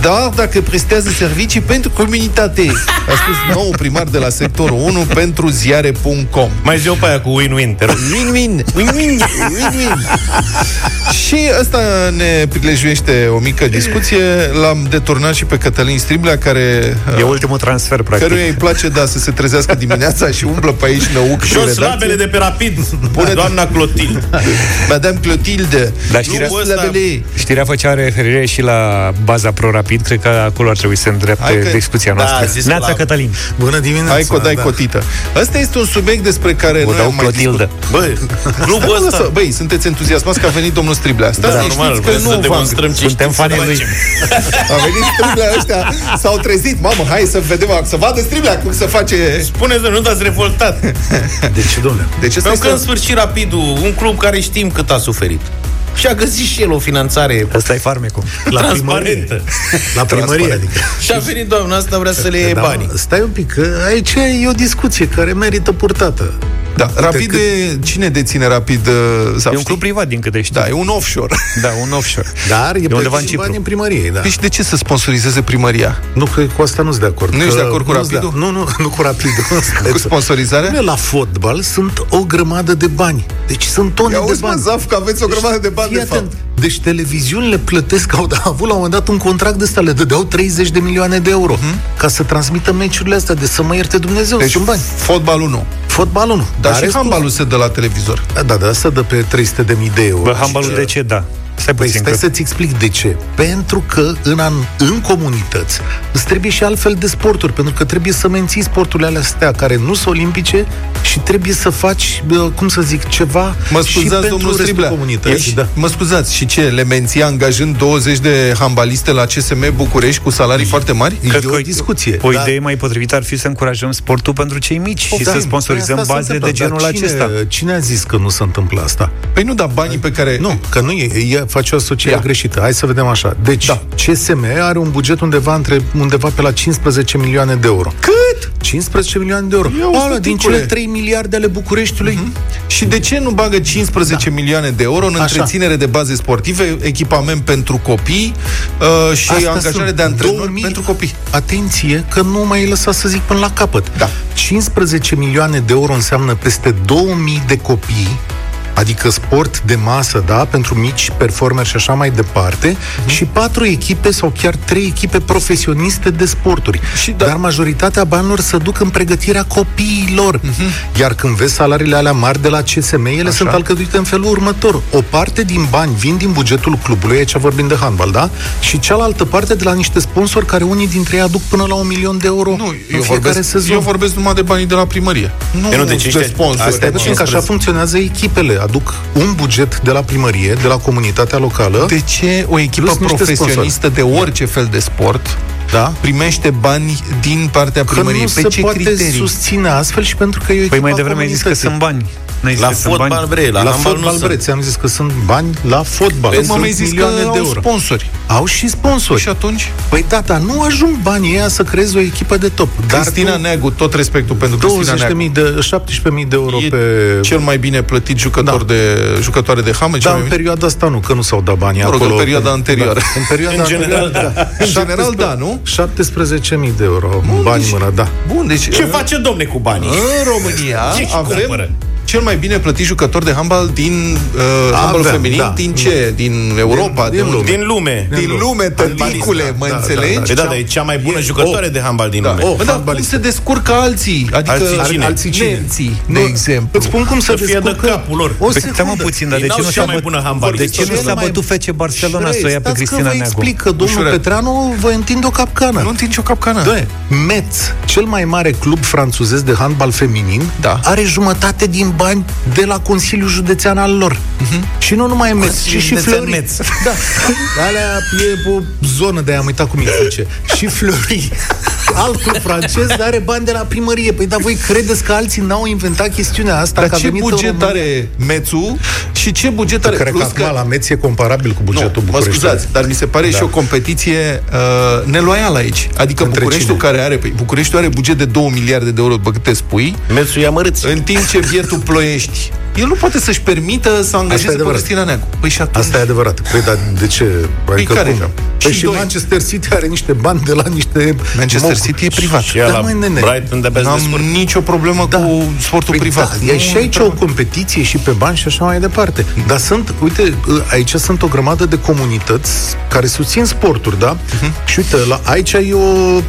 [SPEAKER 2] Dar dacă prestează servicii pentru comunitate, a spus nou primar de la sectorul 1 pentru ziare.com.
[SPEAKER 3] Mai zi-o pe aia cu win-win, te rog.
[SPEAKER 2] Win-win, win-win, win-win. și asta ne prilejuiește o mică discuție. L-am deturnat și pe Cătălin Striblea, care...
[SPEAKER 1] E ultimul transfer, practic.
[SPEAKER 2] Căruia îi place, da, să se trezească dimineața și umblă pe aici năuc și
[SPEAKER 3] Jos labele de pe rapid, Pune doamna Clotilde.
[SPEAKER 2] Madame Clotilde.
[SPEAKER 1] Dar știrea,
[SPEAKER 3] Nu, ăsta-
[SPEAKER 2] labele.
[SPEAKER 1] știrea făcea referire și la baza pro-rapid. Cred că acolo ar trebui să
[SPEAKER 2] Hai
[SPEAKER 1] îndrepte
[SPEAKER 2] că-
[SPEAKER 1] discuția
[SPEAKER 3] Da,
[SPEAKER 1] noastră.
[SPEAKER 3] zis
[SPEAKER 1] Neața
[SPEAKER 3] la-
[SPEAKER 1] Cătălin.
[SPEAKER 11] Bună dimineața!
[SPEAKER 2] Hai că o dai
[SPEAKER 11] da.
[SPEAKER 2] cotită. Asta este un subiect despre care
[SPEAKER 1] O
[SPEAKER 2] noi
[SPEAKER 1] dau
[SPEAKER 2] am mai
[SPEAKER 1] Clotildă.
[SPEAKER 3] Băi, clubul
[SPEAKER 2] Stai,
[SPEAKER 3] ăsta...
[SPEAKER 2] lăsă, Băi, sunteți entuziasmați că a venit domnul Striblea. Stați
[SPEAKER 3] Da,
[SPEAKER 2] liniștiți
[SPEAKER 3] normal,
[SPEAKER 2] că
[SPEAKER 3] vrem
[SPEAKER 2] nu
[SPEAKER 3] să
[SPEAKER 2] v-am
[SPEAKER 3] demonstrăm ce
[SPEAKER 1] Suntem
[SPEAKER 3] știm să
[SPEAKER 1] fanii lui.
[SPEAKER 3] facem.
[SPEAKER 2] A venit Striblea ăștia, s-au trezit. Mamă, hai să vedem, să vadă Striblea cum se face...
[SPEAKER 3] Spuneți, nu dați revoltat.
[SPEAKER 11] De ce, domnule?
[SPEAKER 2] De ce
[SPEAKER 3] Pentru că în
[SPEAKER 2] să
[SPEAKER 3] sfârșit Rapidul, un club care știm cât a suferit. Și a găsit și el o finanțare
[SPEAKER 1] Ăsta e farmecul.
[SPEAKER 11] La
[SPEAKER 3] transparentă.
[SPEAKER 11] primărie. La primărie, adică.
[SPEAKER 3] Și a venit doamna asta, vrea să le iei
[SPEAKER 11] Da,
[SPEAKER 3] banii.
[SPEAKER 11] Stai un pic, că aici e o discuție care merită purtată.
[SPEAKER 2] Da, Rapid de... Cine deține Rapid? uh, Sau
[SPEAKER 1] E un club privat, din câte știu.
[SPEAKER 2] Da, e un offshore.
[SPEAKER 1] Da, un offshore.
[SPEAKER 11] Dar e,
[SPEAKER 1] undeva în
[SPEAKER 11] plătit
[SPEAKER 1] Cipru.
[SPEAKER 11] bani în primărie, da.
[SPEAKER 2] Păi și de ce să sponsorizeze primăria?
[SPEAKER 11] Nu, că cu asta nu sunt de acord.
[SPEAKER 2] Nu
[SPEAKER 11] că
[SPEAKER 2] ești de acord cu
[SPEAKER 11] nu sunt
[SPEAKER 2] Rapidul?
[SPEAKER 11] De, nu, nu, nu cu Rapidul.
[SPEAKER 2] Cu sponsorizarea?
[SPEAKER 11] Dom'le, La fotbal sunt o grămadă de bani. Deci sunt tone
[SPEAKER 2] Ia
[SPEAKER 11] de
[SPEAKER 2] auzi, mă,
[SPEAKER 11] bani.
[SPEAKER 2] Zaf, că aveți o grămadă de bani,
[SPEAKER 11] Fii
[SPEAKER 2] de fapt.
[SPEAKER 11] Atent. Deci televiziunile plătesc, au da, avut la un moment dat un contract de ăsta, le dădeau 30 de milioane de euro ca să transmită meciurile astea, de să mă ierte Dumnezeu,
[SPEAKER 2] Mhm. Deci
[SPEAKER 11] sunt bani.
[SPEAKER 2] fotbalul nu.
[SPEAKER 11] Fotbalul nu.
[SPEAKER 2] Dar și
[SPEAKER 11] restul-
[SPEAKER 2] handbalul se dă la televizor.
[SPEAKER 11] Da, da, da, asta dă pe 300 de mii de euro.
[SPEAKER 1] Bă, handbalul de ce? Da. Stai
[SPEAKER 11] Păi
[SPEAKER 1] puțin.
[SPEAKER 11] stai
[SPEAKER 1] că...
[SPEAKER 11] să-ți explic de ce. Pentru că în, an, în comunități îți trebuie și altfel de sporturi, pentru că trebuie să menții sporturile alea astea care nu sunt olimpice și trebuie să faci, bă, cum să zic, ceva
[SPEAKER 2] Mă
[SPEAKER 11] și
[SPEAKER 2] scuzați,
[SPEAKER 11] pentru
[SPEAKER 2] domnul
[SPEAKER 11] restul
[SPEAKER 2] Striblea.
[SPEAKER 11] comunității.
[SPEAKER 2] Ești-
[SPEAKER 11] Da.
[SPEAKER 2] Mă scuzați, și ce? Le menții angajând 20 de handbaliste la CSM București cu salarii foarte mari?
[SPEAKER 1] Cred
[SPEAKER 11] E
[SPEAKER 1] că
[SPEAKER 11] o discuție.
[SPEAKER 1] O
[SPEAKER 11] da.
[SPEAKER 1] idee mai potrivită ar fi să încurajăm sportul pentru cei mici și
[SPEAKER 11] Da,
[SPEAKER 1] să sponsorizăm
[SPEAKER 11] păi asta se
[SPEAKER 1] baze de
[SPEAKER 11] întâmplă.
[SPEAKER 1] genul
[SPEAKER 11] Dar cine,
[SPEAKER 1] acesta.
[SPEAKER 11] Cine a zis că nu se întâmplă asta?
[SPEAKER 2] Păi nu, dar banii pe care...
[SPEAKER 11] Nu, că nu e, e face o asociere
[SPEAKER 2] Ia.
[SPEAKER 11] greșită. Hai să vedem așa. Deci,
[SPEAKER 2] Da.
[SPEAKER 11] CSM are un buget undeva între undeva pe la 15 milioane de euro.
[SPEAKER 2] Cât?
[SPEAKER 11] 15 milioane de euro.
[SPEAKER 2] Ia
[SPEAKER 11] Ala,
[SPEAKER 2] uite,
[SPEAKER 11] din
[SPEAKER 2] ticule.
[SPEAKER 11] cele 3 miliarde ale Bucureștiului.
[SPEAKER 2] Și de ce nu bagă 15 milioane de euro în
[SPEAKER 11] Așa.
[SPEAKER 2] întreținere de baze sportive, echipament pentru copii uh, și
[SPEAKER 11] Astea
[SPEAKER 2] angajare
[SPEAKER 11] sunt
[SPEAKER 2] de antrenori
[SPEAKER 11] 2000
[SPEAKER 2] pentru copii?
[SPEAKER 11] Atenție că nu mai lăsat să zic până la capăt.
[SPEAKER 2] Da.
[SPEAKER 11] 15 milioane de euro înseamnă peste 2000 de copii adică sport de masă, da, pentru mici performeri și așa mai departe,
[SPEAKER 2] Mhm.
[SPEAKER 11] și patru echipe sau chiar trei echipe profesioniste de sporturi.
[SPEAKER 2] Și da-
[SPEAKER 11] Dar majoritatea banilor se duc în pregătirea copiilor. Iar când vezi salariile alea mari de la CSM, ele
[SPEAKER 2] Mhm. Așa.
[SPEAKER 11] sunt alcătuite în felul următor. O parte din bani vin din bugetul clubului, aici vorbim de handbal, da? Și cealaltă parte de la niște sponsori care unii dintre ei aduc până la un milion de euro
[SPEAKER 2] Nu,
[SPEAKER 11] în
[SPEAKER 2] eu
[SPEAKER 11] fiecare
[SPEAKER 2] vorbesc,
[SPEAKER 11] sezon.
[SPEAKER 2] eu vorbesc numai de banii de la primărie. Nu,
[SPEAKER 3] Păi nu, deci
[SPEAKER 2] de
[SPEAKER 3] ăștia-
[SPEAKER 2] sponsori.
[SPEAKER 3] astea
[SPEAKER 11] Deci că așa funcționează echipele. Aduc un buget de la primărie, de la comunitatea locală.
[SPEAKER 2] De ce o echipă
[SPEAKER 11] Plus niște
[SPEAKER 2] profesionistă de orice fel de sport
[SPEAKER 11] da?
[SPEAKER 2] primește bani din partea
[SPEAKER 11] Că
[SPEAKER 2] primăriei?
[SPEAKER 11] nu
[SPEAKER 2] Pe
[SPEAKER 11] se
[SPEAKER 2] ce
[SPEAKER 11] poate
[SPEAKER 2] criterii?
[SPEAKER 11] susține astfel și pentru că e o
[SPEAKER 1] Păi
[SPEAKER 11] echipă
[SPEAKER 1] mai
[SPEAKER 11] a
[SPEAKER 1] devreme ai zis că
[SPEAKER 11] comunității.
[SPEAKER 1] sunt bani. N-ai zis
[SPEAKER 3] La
[SPEAKER 1] că sunt
[SPEAKER 3] fotbal,
[SPEAKER 1] bani?
[SPEAKER 3] bre, la,
[SPEAKER 11] La,
[SPEAKER 3] handbal
[SPEAKER 11] fotbal,
[SPEAKER 3] nu
[SPEAKER 11] bre,
[SPEAKER 3] sunt.
[SPEAKER 11] ți-am zis că sunt bani la fotbal.
[SPEAKER 2] Păi,
[SPEAKER 11] Sunt
[SPEAKER 2] m-am mai zis că
[SPEAKER 11] milioane de
[SPEAKER 2] au
[SPEAKER 11] euro.
[SPEAKER 2] sponsori.
[SPEAKER 11] Au și sponsori.
[SPEAKER 2] Și atunci?
[SPEAKER 11] Păi da, dar nu ajung banii ăia să creezi o echipă de top. Dar
[SPEAKER 2] Cristina
[SPEAKER 11] tu,
[SPEAKER 2] Neagu, tot respectul pentru Cristina
[SPEAKER 11] 20 de
[SPEAKER 2] Neagu.
[SPEAKER 11] mii de, 17.000 de euro
[SPEAKER 2] E
[SPEAKER 11] pe...
[SPEAKER 2] cel mai bine plătit jucător
[SPEAKER 11] Da.
[SPEAKER 2] de jucătoare de hamă, cel
[SPEAKER 11] Dar
[SPEAKER 2] mai
[SPEAKER 11] în
[SPEAKER 2] bine.
[SPEAKER 11] perioada asta nu, că nu s-au dat banii
[SPEAKER 2] Mă rog,
[SPEAKER 11] acolo.
[SPEAKER 2] în perioada anterioară.
[SPEAKER 11] Da, în perioada
[SPEAKER 3] În general,
[SPEAKER 11] anterioară,
[SPEAKER 3] da.
[SPEAKER 2] În general, da, nu?
[SPEAKER 11] 17.000 de euro, bani
[SPEAKER 2] deci-
[SPEAKER 11] în mână, da.
[SPEAKER 2] Bun, deci
[SPEAKER 3] Ce
[SPEAKER 2] în-
[SPEAKER 3] face domne cu banii?
[SPEAKER 2] În România
[SPEAKER 3] Ce
[SPEAKER 2] avem
[SPEAKER 3] cumpără?
[SPEAKER 2] Cel mai bine plătit jucător de handbal din uh, handbal
[SPEAKER 11] Avem,
[SPEAKER 2] feminin,
[SPEAKER 11] da.
[SPEAKER 2] din ce? Din Europa?
[SPEAKER 11] din lume.
[SPEAKER 3] Din lume.
[SPEAKER 2] Din lume, tăticule, mă
[SPEAKER 11] Da, da,
[SPEAKER 2] înțelegi?
[SPEAKER 11] da,
[SPEAKER 3] Păi da, dar e cea mai bună jucătoare de handbal din
[SPEAKER 2] Da.
[SPEAKER 3] lume.
[SPEAKER 2] Oh, Bă, dar cum
[SPEAKER 11] handbalistă.
[SPEAKER 2] se descurcă alții? Adică
[SPEAKER 3] Alții cine?
[SPEAKER 2] alții cine? Nemții, de
[SPEAKER 11] Nu,
[SPEAKER 2] exemplu.
[SPEAKER 11] Îți spun cum
[SPEAKER 3] Să
[SPEAKER 11] se
[SPEAKER 3] fie de
[SPEAKER 11] descurcă.
[SPEAKER 3] capul lor.
[SPEAKER 11] O
[SPEAKER 1] Păi stai mă
[SPEAKER 11] secundă.
[SPEAKER 1] puțin, dar de
[SPEAKER 3] Ei
[SPEAKER 1] ce
[SPEAKER 3] n-au
[SPEAKER 1] nu
[SPEAKER 3] cea
[SPEAKER 1] s-a
[SPEAKER 3] mai
[SPEAKER 1] băt-
[SPEAKER 3] bună
[SPEAKER 1] De
[SPEAKER 3] handbalistă.
[SPEAKER 1] ce nu
[SPEAKER 11] Cel
[SPEAKER 1] s-a
[SPEAKER 11] mai-
[SPEAKER 1] bătut FC Barcelona să o ia pe
[SPEAKER 11] Stați
[SPEAKER 1] Cristina
[SPEAKER 11] că vă
[SPEAKER 1] Neagu?
[SPEAKER 11] explic că domnul
[SPEAKER 2] Ușurel.
[SPEAKER 11] Petreanu vă întinde o capcană.
[SPEAKER 2] Nu întind o capcană.
[SPEAKER 11] Doi, Metz, cel mai mare club franțuzez de handbal feminin,
[SPEAKER 2] Da.
[SPEAKER 11] are jumătate din bani de la Consiliul Județean al lor. Și nu numai Metz, ci
[SPEAKER 3] Consiliul
[SPEAKER 11] și
[SPEAKER 3] Județean
[SPEAKER 11] Flori.
[SPEAKER 3] Metz.
[SPEAKER 11] Da. Alea e o zonă de am uitat cum îi zice. Și Flori. Alt club francez dar are bani de la primărie. Păi da, voi credeți că alții n-au inventat chestiunea asta?
[SPEAKER 2] Dar
[SPEAKER 11] că a
[SPEAKER 2] ce
[SPEAKER 11] venit în
[SPEAKER 2] buget
[SPEAKER 11] România?
[SPEAKER 2] are Mețu și ce buget are?
[SPEAKER 11] Cred că
[SPEAKER 2] Plus
[SPEAKER 11] acum la Metz e comparabil cu bugetul
[SPEAKER 2] nu, mă
[SPEAKER 11] București.
[SPEAKER 2] scuzați, dar mi se pare
[SPEAKER 11] Da.
[SPEAKER 2] și o competiție uh, neloială aici. Adică
[SPEAKER 11] Între
[SPEAKER 2] Bucureștiul
[SPEAKER 11] cine?
[SPEAKER 2] care are, păi, Bucureștiul are buget de 2 miliarde de euro, după câte spui,
[SPEAKER 3] Mersul ia mărâți.
[SPEAKER 2] în timp ce bietul Ploiești, el nu poate să-și permită să angajeze pe
[SPEAKER 11] adevărat.
[SPEAKER 2] Cristina Neagu. Păi și atunci...
[SPEAKER 11] Asta e adevărat. Păi, dar de ce? Adică
[SPEAKER 2] care?
[SPEAKER 11] cum? Păi
[SPEAKER 2] Și
[SPEAKER 11] și,
[SPEAKER 2] doi.
[SPEAKER 11] Manchester City are niște bani de la niște...
[SPEAKER 2] Manchester
[SPEAKER 11] moc-
[SPEAKER 2] City e privat.
[SPEAKER 3] Și ea
[SPEAKER 11] Da,
[SPEAKER 3] la
[SPEAKER 11] măi, nene.
[SPEAKER 3] Brighton de-abia se
[SPEAKER 2] N-am
[SPEAKER 3] descurcă.
[SPEAKER 2] nicio problemă
[SPEAKER 11] Da.
[SPEAKER 2] cu sportul
[SPEAKER 11] Păi
[SPEAKER 2] privat.
[SPEAKER 11] Da, e și aici o competiție și pe bani și așa mai departe. Dar sunt, uite, aici sunt o grămadă de comunități care susțin sporturi, da? Și uite, la, aici e o...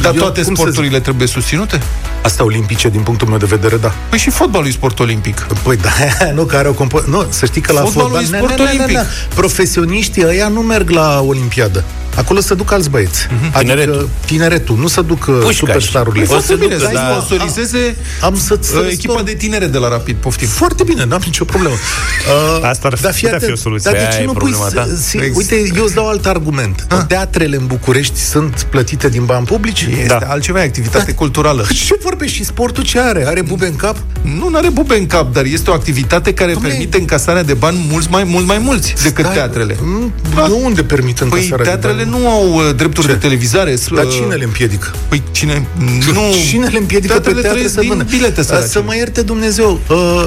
[SPEAKER 2] Dar
[SPEAKER 11] eu,
[SPEAKER 2] toate
[SPEAKER 11] cum să
[SPEAKER 2] sporturile trebuie susținute?
[SPEAKER 11] zic, Asta olimpice, din punctul meu de vedere, da.
[SPEAKER 2] Păi și fotbalul e sport olimpic.
[SPEAKER 11] Păi da, nu, că are o compo- Nu, să știi că la
[SPEAKER 2] Fotbalul
[SPEAKER 11] fotbal...
[SPEAKER 2] e
[SPEAKER 11] ne-
[SPEAKER 2] sport
[SPEAKER 11] ne- ne- ne-
[SPEAKER 2] olimpic.
[SPEAKER 11] ne. Profesioniștii ăia nu merg la Olimpiadă. Acolo se duc alți băieți. Adică
[SPEAKER 3] Tineretul.
[SPEAKER 11] tineretul. Nu se duc uh,
[SPEAKER 3] Pușcași.
[SPEAKER 11] superstarurile.
[SPEAKER 3] Păi
[SPEAKER 2] Foarte
[SPEAKER 3] se
[SPEAKER 2] bine,
[SPEAKER 3] ducă,
[SPEAKER 2] să
[SPEAKER 3] da.
[SPEAKER 2] sponsorizeze
[SPEAKER 11] Am să-ți
[SPEAKER 2] uh,
[SPEAKER 11] să
[SPEAKER 2] echipa de tinere de la Rapid, poftim.
[SPEAKER 11] Foarte bine, n-am nicio problemă. Uh,
[SPEAKER 1] Asta ar
[SPEAKER 11] dar fii
[SPEAKER 1] putea fi
[SPEAKER 11] atent,
[SPEAKER 1] o soluție.
[SPEAKER 11] Dar de
[SPEAKER 3] Aia
[SPEAKER 11] ce
[SPEAKER 3] e
[SPEAKER 11] nu pui...
[SPEAKER 3] problema,
[SPEAKER 11] să-
[SPEAKER 3] da.
[SPEAKER 11] si-
[SPEAKER 2] Exact.
[SPEAKER 11] Uite, eu îți dau alt argument. Teatrele în București sunt plătite din bani publici?
[SPEAKER 2] Este
[SPEAKER 1] Da.
[SPEAKER 2] altceva, e activitate culturală.
[SPEAKER 11] Ce vorbești? Și sportul ce are? Are bube în cap?
[SPEAKER 2] Nu are bube în cap, dar este o activitate care
[SPEAKER 11] Dom'le,
[SPEAKER 2] permite încasarea de bani mulți mai, mult mai mulți decât
[SPEAKER 11] Stai,
[SPEAKER 2] teatrele.
[SPEAKER 11] mm,
[SPEAKER 2] Da.
[SPEAKER 11] Nu unde permit
[SPEAKER 2] Păi
[SPEAKER 11] încasarea de
[SPEAKER 2] teatrele
[SPEAKER 11] bani.
[SPEAKER 2] nu au uh, drepturi
[SPEAKER 11] Ce?
[SPEAKER 2] de televizare. s-
[SPEAKER 11] Dar
[SPEAKER 2] uh,
[SPEAKER 11] cine le împiedică?
[SPEAKER 2] Păi cine... Nu...
[SPEAKER 11] Cine le împiedică
[SPEAKER 2] Teatrele
[SPEAKER 11] pe teatre
[SPEAKER 2] trăiesc
[SPEAKER 11] să
[SPEAKER 2] din
[SPEAKER 11] vândă?
[SPEAKER 2] bilete, săraci.
[SPEAKER 11] Să mă ierte Dumnezeu. Uh,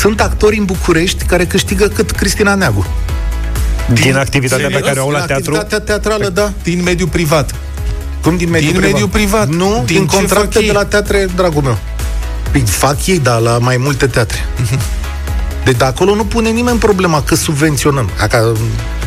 [SPEAKER 11] sunt actori în București care câștigă cât Cristina Neagu.
[SPEAKER 1] Din activitatea pe care o au la
[SPEAKER 11] Din
[SPEAKER 1] teatru.
[SPEAKER 11] Activitatea teatrală, da.
[SPEAKER 2] Din mediul privat.
[SPEAKER 11] Cum din mediul
[SPEAKER 2] Din
[SPEAKER 11] privat?
[SPEAKER 2] mediul privat.
[SPEAKER 11] Nu,
[SPEAKER 2] Din
[SPEAKER 11] din,
[SPEAKER 2] ce
[SPEAKER 11] contracte
[SPEAKER 2] fac ei?
[SPEAKER 11] de la teatre, dragul meu. Păi fac ei, dar la mai multe teatre. Deci de acolo nu pune nimeni problema că subvenționăm. Aca,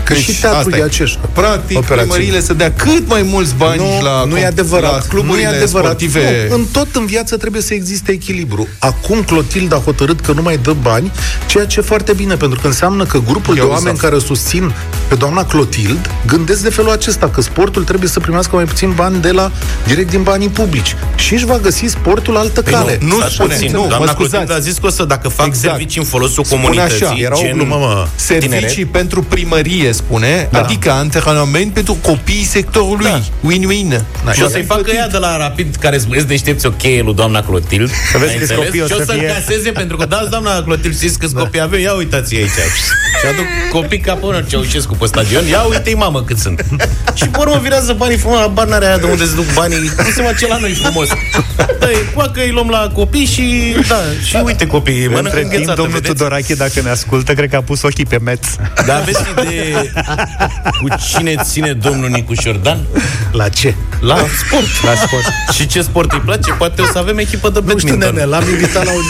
[SPEAKER 11] că
[SPEAKER 2] Deci,
[SPEAKER 11] și teatrul
[SPEAKER 2] asta
[SPEAKER 11] e
[SPEAKER 2] e.
[SPEAKER 11] acești.
[SPEAKER 2] Practic,
[SPEAKER 11] Operațiuni.
[SPEAKER 2] primăriile să dea cât mai mulți bani
[SPEAKER 11] nu,
[SPEAKER 2] la,
[SPEAKER 11] nu e
[SPEAKER 2] la
[SPEAKER 11] adevărat.
[SPEAKER 2] cluburile
[SPEAKER 11] nu e adevărat.
[SPEAKER 2] sportive.
[SPEAKER 11] Nu, în tot în viață trebuie să existe echilibru. Acum Clotilde a hotărât că nu mai dă bani, ceea ce e foarte bine, pentru că înseamnă că grupul
[SPEAKER 2] Eu
[SPEAKER 11] de oameni
[SPEAKER 2] exact.
[SPEAKER 11] care o susțin pe doamna Clotilde gândesc de felul acesta, că sportul trebuie să primească mai puțin bani de la direct din banii publici. Și își va găsi sportul altă
[SPEAKER 2] Păi
[SPEAKER 11] cale.
[SPEAKER 2] nu, nu
[SPEAKER 3] Stați
[SPEAKER 2] spune,
[SPEAKER 3] puțin.
[SPEAKER 2] nu, mă
[SPEAKER 3] Doamna
[SPEAKER 2] scuzați.
[SPEAKER 3] Clotilde a zis că o să, dacă fac
[SPEAKER 2] Exact.
[SPEAKER 3] servicii în folosul
[SPEAKER 2] Spune
[SPEAKER 3] comunității,
[SPEAKER 2] așa,
[SPEAKER 11] Era o
[SPEAKER 3] gen
[SPEAKER 11] glumă, mă.
[SPEAKER 2] Servicii
[SPEAKER 3] tineret.
[SPEAKER 2] pentru primărie, spune, da. adică antrenament pentru copiii sectorului.
[SPEAKER 3] Da.
[SPEAKER 2] Win-win.
[SPEAKER 3] Și o să-i facă ea de la Rapid, care îți deștepți o cheie lui doamna Clotilde.
[SPEAKER 1] Să vezi
[SPEAKER 3] Ai
[SPEAKER 1] câți
[SPEAKER 3] înțeles?
[SPEAKER 1] copii o
[SPEAKER 3] Și o
[SPEAKER 1] să
[SPEAKER 3] să-l
[SPEAKER 1] fie.
[SPEAKER 3] caseze, pentru că dați doamna Clotilde, știți câți copii avem? Ia uitați aici. Și aduc copii ca până Ceaușescu pe stadion. Ia uite-i mamă cât sunt. Și pe urmă virează banii frumos la bani aia de unde se duc banii. Nu se face la noi frumos. Da, poate îi luăm la copii și da, și uite copiii, mănâncă
[SPEAKER 1] Între timp,
[SPEAKER 3] înghețată,
[SPEAKER 1] domnul
[SPEAKER 3] vedeți?
[SPEAKER 1] Tudorache, dacă ne ascultă, cred că a pus ochii pe Metz.
[SPEAKER 3] Dar aveți idee cu cine ține domnul Nicu Șordan?
[SPEAKER 11] La ce?
[SPEAKER 3] La sport. La sport. Și ce sport îi place? Poate o să avem echipă de
[SPEAKER 11] Nu știu,
[SPEAKER 3] badminton.
[SPEAKER 11] nene, l-am invitat la un...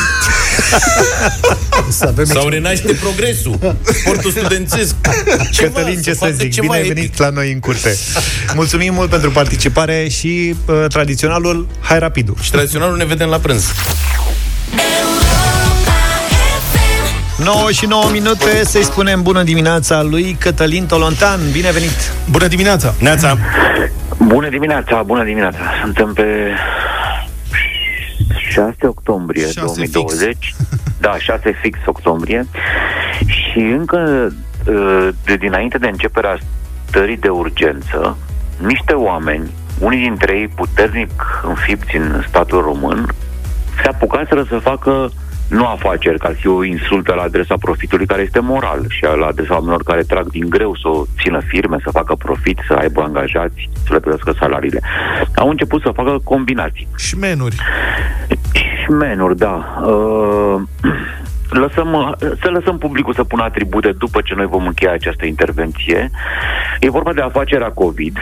[SPEAKER 11] să avem
[SPEAKER 3] Sau renaște progresul, sportul studențesc. Ceva,
[SPEAKER 1] Cătălin, ce să
[SPEAKER 3] facă
[SPEAKER 1] zic,
[SPEAKER 3] ceva
[SPEAKER 1] bine ai
[SPEAKER 3] epic.
[SPEAKER 1] venit la noi în curte. Mulțumim mult pentru participare și uh, tradiționalul Hai Rapidul.
[SPEAKER 3] Și tradiționalul ne vedem la prânz.
[SPEAKER 1] 9 și 9 minute să-i spunem bună dimineața lui Cătălin Tolontan. Bine venit!
[SPEAKER 2] Bună dimineața!
[SPEAKER 3] Neața,
[SPEAKER 12] Bună dimineața, bună dimineața. Suntem pe 6 octombrie
[SPEAKER 2] 6
[SPEAKER 12] 2020. Da, 6 fix octombrie. Și încă uh, de dinainte de începerea stării de urgență, niște oameni, unii dintre ei puternic înfipți în statul român, se apucaseră să facă nu afaceri, că ar fi o insultă la adresa profitului care este moral și la adresa oamenilor care trag din greu să o țină firme, să facă profit, să aibă angajați, să le plătească salariile. Au început să facă combinații.
[SPEAKER 2] Și șmenuri.
[SPEAKER 12] Și șmenuri, da. Uh, lăsăm, să lăsăm publicul să pună atribute după ce noi vom încheia această intervenție. E vorba de afacerea COVID,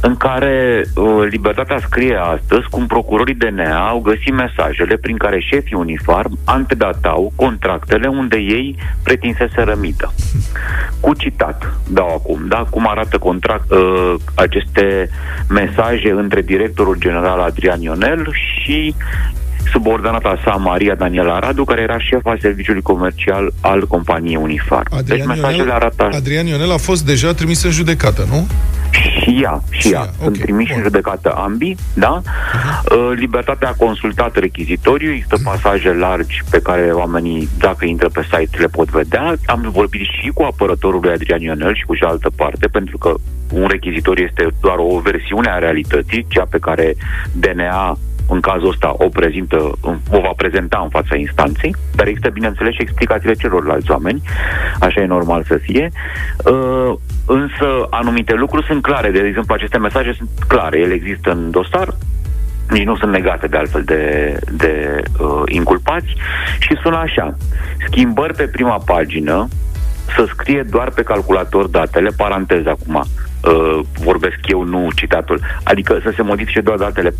[SPEAKER 12] în care uh, Libertatea scrie astăzi cum procurorii DNA au găsit mesajele prin care șefii uniform antedatau contractele unde ei pretinsese rămită. Cu citat, dau acum, da? Cum arată contract, uh, aceste mesaje între directorul general Adrian Ionel și subordonata sa, Maria Daniela Radu, care era șefa serviciului comercial al companiei Unifar.
[SPEAKER 2] Adrian
[SPEAKER 12] deci mesajele
[SPEAKER 2] Ionel,
[SPEAKER 12] arată...
[SPEAKER 2] Adrian Ionel a fost deja trimis în judecată, nu?
[SPEAKER 12] Și ea, și ea. Sunt
[SPEAKER 2] ok,
[SPEAKER 12] trimiși în judecată ambii, da? Uh, Libertatea a consultat rechizitoriu, există pasaje largi pe care oamenii, dacă intră pe site, le pot vedea. Am vorbit și cu apărătorul lui Adrian Ionel și cu cealaltă parte, pentru că un rechizitoriu este doar o versiune a realității, cea pe care DNA în cazul ăsta o prezintă, o va prezenta în fața instanței, dar există, bineînțeles, și explicațiile celorlalți oameni, așa e normal să fie. Uh, însă anumite lucruri sunt clare, de exemplu, aceste mesaje sunt clare, ele există în dosar, nici nu sunt negate de altfel de, de uh, inculpați. Și sună așa. Schimbări pe prima pagină, să scrie doar pe calculator datele, paranteză acum, uh, vorbesc eu, nu citatul, adică să se modifice doar datele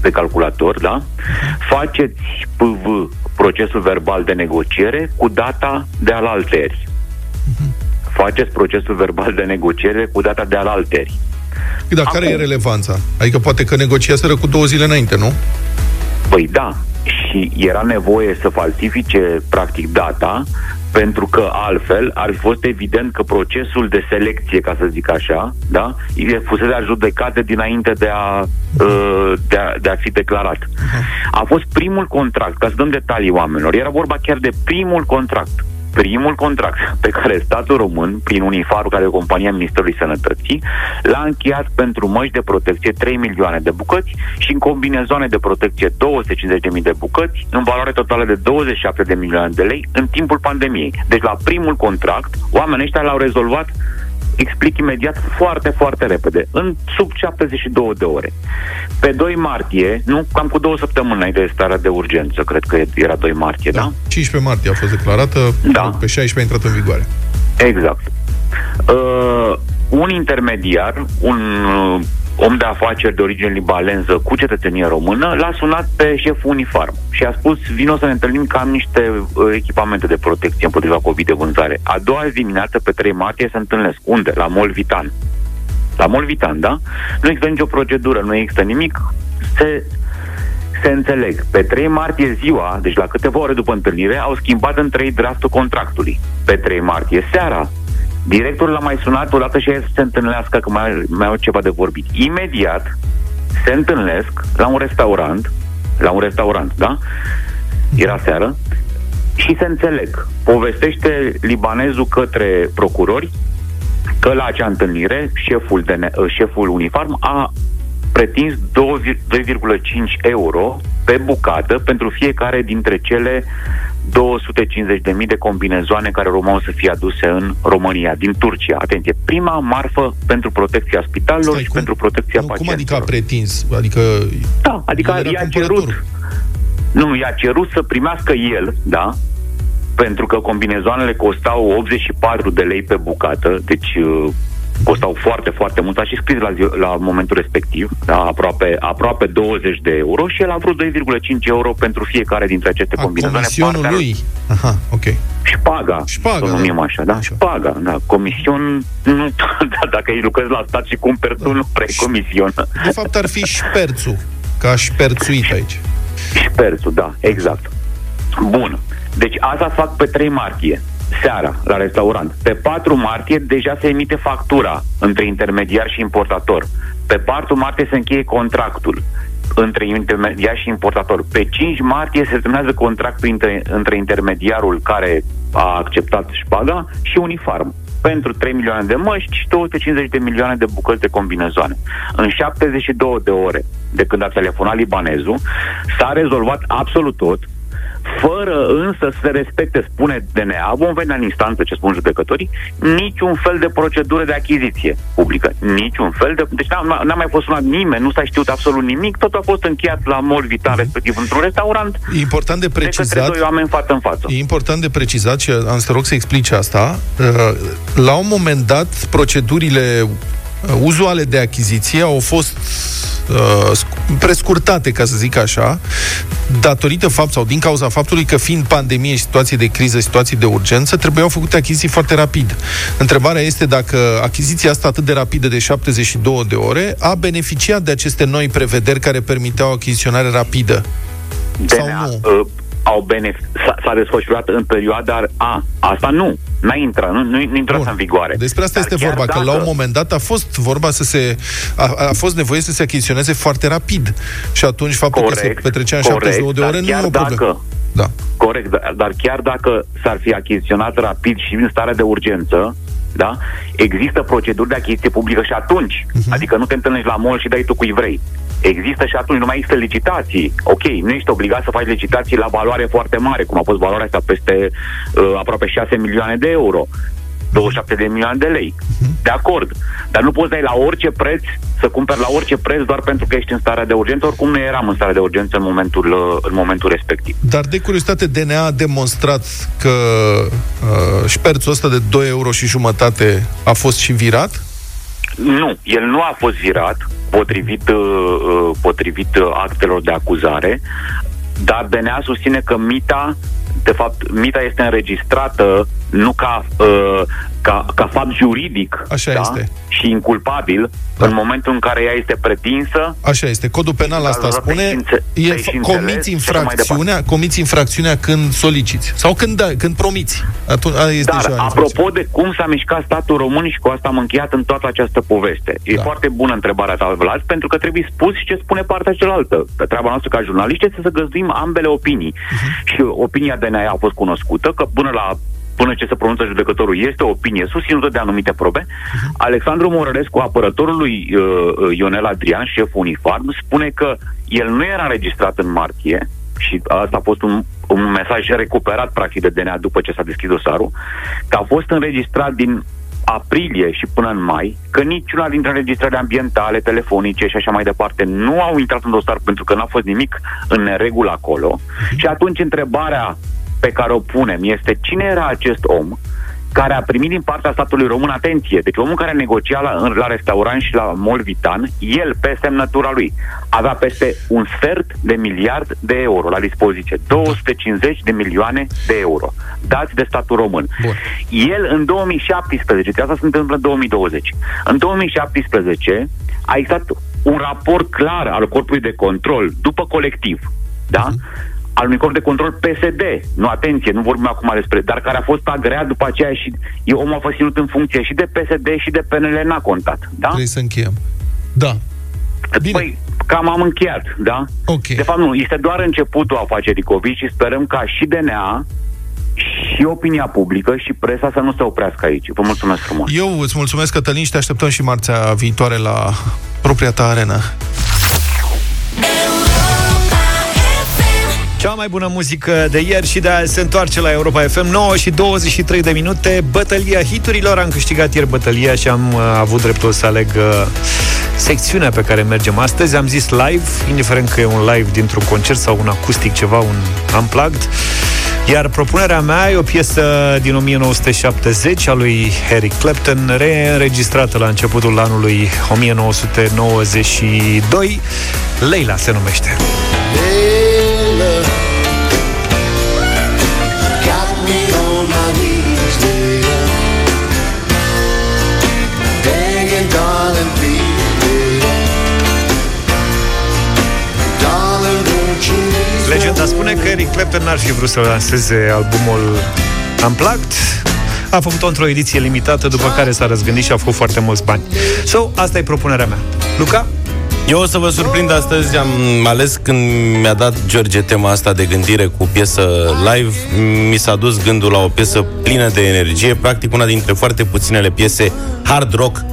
[SPEAKER 12] pe calculator, da? Faceți PV, procesul verbal de negociere, cu data de alalteri. Faceți procesul verbal de negociere cu data de alalteri.
[SPEAKER 2] Dar care e relevanța? Adică poate că negociaseră cu două zile înainte, nu?
[SPEAKER 12] Păi da, și era nevoie să falsifice practic data pentru că altfel ar fi fost evident că procesul de selecție, ca să zic așa, da, e fusese adjudecate dinainte de a, uh, de, a, de a fi declarat. A fost primul contract, ca să dăm detalii oamenilor, era vorba chiar de primul contract primul contract pe care statul român, prin Unifarul, care e o companie a Ministerului Sănătății, l-a încheiat pentru măști de protecție 3 milioane de bucăți și în combinezoane de protecție 250.000 de bucăți, în valoare totală de 27 de milioane de lei în timpul pandemiei. Deci la primul contract, oamenii ăștia l-au rezolvat explic imediat foarte, foarte repede, în sub 72 de ore. Pe 2 martie, nu, cam cu două săptămâni înainte de starea de urgență, cred că era 2 martie, da? da?
[SPEAKER 2] 15 martie a fost declarată,
[SPEAKER 12] da.
[SPEAKER 2] pe 16 a intrat în vigoare.
[SPEAKER 12] Exact. Uh, un intermediar, un uh, om de afaceri de origine libaneză cu cetățenie română, l-a sunat pe șeful Unifarm și a spus, vino să ne întâlnim că am niște uh, echipamente de protecție împotriva COVID de vânzare. A doua zi dimineață, pe 3 martie, se întâlnesc. Unde? La Mol Vitan. La Mol Vitan, da? Nu există nicio procedură, nu există nimic. Se se înțeleg. Pe 3 martie ziua, deci la câteva ore după întâlnire, au schimbat în 3 draftul contractului. Pe 3 martie seara, Directorul l-a mai sunat odată și se întâlnească, că mai, mai au ceva de vorbit. Imediat se întâlnesc la un restaurant, la un restaurant, da? Era seară, și se înțeleg. Povestește libanezul către procurori că la acea întâlnire șeful, de ne- șeful uniform a pretins 2,5 euro pe bucată pentru fiecare dintre cele 250.000 de combinezoane care urmau să fie aduse în România, din Turcia. Atenție, prima marfă pentru protecția spitalelor
[SPEAKER 2] Stai,
[SPEAKER 12] și
[SPEAKER 2] cum-
[SPEAKER 12] pentru protecția
[SPEAKER 2] Nu, cum
[SPEAKER 12] pacienților.
[SPEAKER 2] adică a pretins? Adică...
[SPEAKER 12] Da, adică
[SPEAKER 2] el era
[SPEAKER 12] i-a
[SPEAKER 2] cumpărător.
[SPEAKER 12] cerut. Nu, i-a cerut să primească el, da? Pentru că combinezoanele costau 84 de lei pe bucată, deci uh, costau foarte, foarte mult. A și scris la, zi- la momentul respectiv, da? aproape, aproape 20 de euro și el a vrut 2,5 euro pentru fiecare dintre aceste
[SPEAKER 2] A,
[SPEAKER 12] combinezoane.
[SPEAKER 2] comisionul
[SPEAKER 12] Partea-
[SPEAKER 2] lui. Aha, ok.
[SPEAKER 12] Șpaga,
[SPEAKER 2] Șpaga,
[SPEAKER 12] să
[SPEAKER 2] da.
[SPEAKER 12] numim așa, da? Șpaga, da. Comision, nu, da, dacă îi lucrezi la stat și cumperi tu, nu prea e comision.
[SPEAKER 2] De fapt ar fi șperțul, ca șperțuit aici.
[SPEAKER 12] Șperțul, da, exact. Bun. Deci asta fac pe 3 martie, seara, la restaurant. Pe 4 martie deja se emite factura între intermediar și importator. Pe 4 martie se încheie contractul între intermediar și importator. Pe 5 martie se terminează contractul între, între intermediarul care a acceptat șpaga și Unifarm pentru 3 milioane de măști și 250 de milioane de bucăți de combinezoane. În 72 de ore de când a telefonat libanezul, s-a rezolvat absolut tot, fără însă să se respecte, spune DNA, vom vedea în instanță ce spun judecătorii, niciun fel de procedură de achiziție publică. Niciun fel de... Deci n-a, n-a mai fost sunat nimeni, nu s-a știut absolut nimic, totul a fost încheiat la mol vital, respectiv într-un restaurant,
[SPEAKER 2] E important de
[SPEAKER 12] de către
[SPEAKER 2] precizat
[SPEAKER 12] doi oameni față în față.
[SPEAKER 2] E important de precizat și am să te rog să explici asta. Uh, La un moment dat, procedurile uh, uzuale de achiziție au fost uh, sc- prescurtate, ca să zic așa, datorită fapt sau din cauza faptului că fiind pandemie și situații de criză, situații de urgență, trebuiau făcute achiziții foarte rapid. Întrebarea este dacă achiziția asta atât de rapidă de 72 de ore a beneficiat de aceste noi prevederi care permiteau achiziționare rapidă.
[SPEAKER 12] DNA uh, au benef- s-a, s-a desfășurat în perioada A. Asta nu. N-a intrat, nu, nu, nu intrase în vigoare.
[SPEAKER 2] Despre asta
[SPEAKER 12] Dar
[SPEAKER 2] este
[SPEAKER 12] chiar
[SPEAKER 2] vorba, că la un moment dat a fost vorba să se... A, a fost nevoie să se achiziționeze foarte rapid. Și atunci faptul că se
[SPEAKER 12] Corect,
[SPEAKER 2] petrecea în
[SPEAKER 12] corect,
[SPEAKER 2] 72 de
[SPEAKER 12] dar
[SPEAKER 2] ore nu
[SPEAKER 12] chiar
[SPEAKER 2] e o problemă.
[SPEAKER 12] dacă-
[SPEAKER 2] Da.
[SPEAKER 12] Corect, dar, dar chiar dacă s-ar fi achiziționat rapid și în stare de urgență, da? Există proceduri de achiziție publică și atunci. Uh-huh. Adică nu te întâlnești la mall și dai tu cui vrei. Există și atunci, nu mai există licitații. Ok, nu ești obligat să faci licitații la valoare foarte mare, cum a fost valoarea asta peste uh, aproape 6 milioane de euro. 27 de milioane de lei. De acord. Dar nu poți dai la orice preț, să cumperi la orice preț doar pentru că ești în starea de urgență. Oricum nu eram în starea de urgență în momentul, uh, în momentul respectiv.
[SPEAKER 2] Dar de curiozitate, DNA a demonstrat că uh, șperțul ăsta de 2 euro și jumătate a fost și virat?
[SPEAKER 12] Nu, el nu a fost virat potrivit, uh, uh, potrivit uh, actelor de acuzare, dar DNA susține că mita, de fapt, mita este înregistrată nu ca, uh, ca, ca fapt juridic
[SPEAKER 2] Așa
[SPEAKER 12] da?
[SPEAKER 2] este.
[SPEAKER 12] și inculpabil da. în momentul în care ea este pretinsă
[SPEAKER 2] Așa este. Codul penal asta
[SPEAKER 12] Dar
[SPEAKER 2] spune,
[SPEAKER 12] te-ai și înțe-
[SPEAKER 2] e,
[SPEAKER 12] te-ai și înțeles
[SPEAKER 2] comiți
[SPEAKER 12] și așa mai
[SPEAKER 2] infracțiunea, comiți infracțiunea când soliciți. Sau când, da, când promiți. Atunci a, este
[SPEAKER 12] Dar,
[SPEAKER 2] deja
[SPEAKER 12] apropo de cum s-a mișcat statul român și cu asta am încheiat în toată această poveste. E
[SPEAKER 2] Da.
[SPEAKER 12] foarte bună întrebarea ta, Vlad, pentru că trebuie spus și ce spune partea cealaltă. Că treaba noastră ca jurnaliști este să găzduim ambele opinii.
[SPEAKER 2] Mhm.
[SPEAKER 12] Și opinia DNA a fost cunoscută, că până la până ce se pronunță judecătorul, este o opinie susținută de anumite probe.
[SPEAKER 2] Mhm.
[SPEAKER 12] Alexandru Morărescu, apărătorul lui uh, uh, Ionel Adrian, șef uniform, spune că el nu era înregistrat în martie, și asta a fost un, un mesaj recuperat practic de DNA după ce s-a deschis dosarul, că a fost înregistrat din aprilie și până în mai, că niciuna dintre înregistrările ambientale, telefonice și așa mai departe nu au intrat în dosar pentru că n-a fost nimic în neregulă acolo. Și atunci întrebarea pe care o punem este cine era acest om care a primit din partea statului român atenție. Deci omul care negocia la, la restaurant și la Mol Vitan, el, pe semnătura lui, avea peste un sfert de miliard de euro la dispoziție. 250 de milioane de euro dați de statul român.
[SPEAKER 2] Bun.
[SPEAKER 12] El în 2017, de asta se întâmplă în 2020, în 2017 a existat un raport clar al corpului de control după colectiv, da? Al unui corp de control PSD. Nu, atenție, nu vorbim acum despre... Dar care a fost agreat după aceea și e, omul a fost ținut în funcție și de PSD și de PNL n-a contat. Da?
[SPEAKER 2] Trebuie să încheiem. Da.
[SPEAKER 12] Bine. Păi, cam am încheiat, da?
[SPEAKER 2] Ok.
[SPEAKER 12] De fapt, nu, este doar începutul afacerii COVID și sperăm ca și DNA și opinia publică și presa să nu se oprească aici. Vă mulțumesc frumos.
[SPEAKER 2] Eu îți mulțumesc, Cătălin, și te așteptăm și marțea viitoare la propria ta arenă.
[SPEAKER 1] Cea mai bună muzică de ieri și de azi se întoarce la Europa FM 9 și 23 de minute Bătălia hiturilor Am câștigat ieri bătălia și am uh, avut dreptul să aleg uh, secțiunea pe care mergem astăzi Am zis live, indiferent că e un live dintr-un concert sau un acustic ceva, un unplugged iar propunerea mea e o piesă din 1970 a lui Eric Clapton, reînregistrată la începutul anului 1992. Leila se numește.
[SPEAKER 13] Got
[SPEAKER 1] spune că Eric Clapton n-ar fi vrut să lanseze albumul Unplugged a făcut-o într-o ediție limitată, după care s-a răzgândit și a făcut foarte mulți bani. So, asta e propunerea mea. Luca?
[SPEAKER 3] Eu o să vă surprind astăzi, am ales când mi-a dat George tema asta de gândire cu piesă live, mi s-a dus gândul la o piesă plină de energie, practic una dintre foarte puținele piese hard rock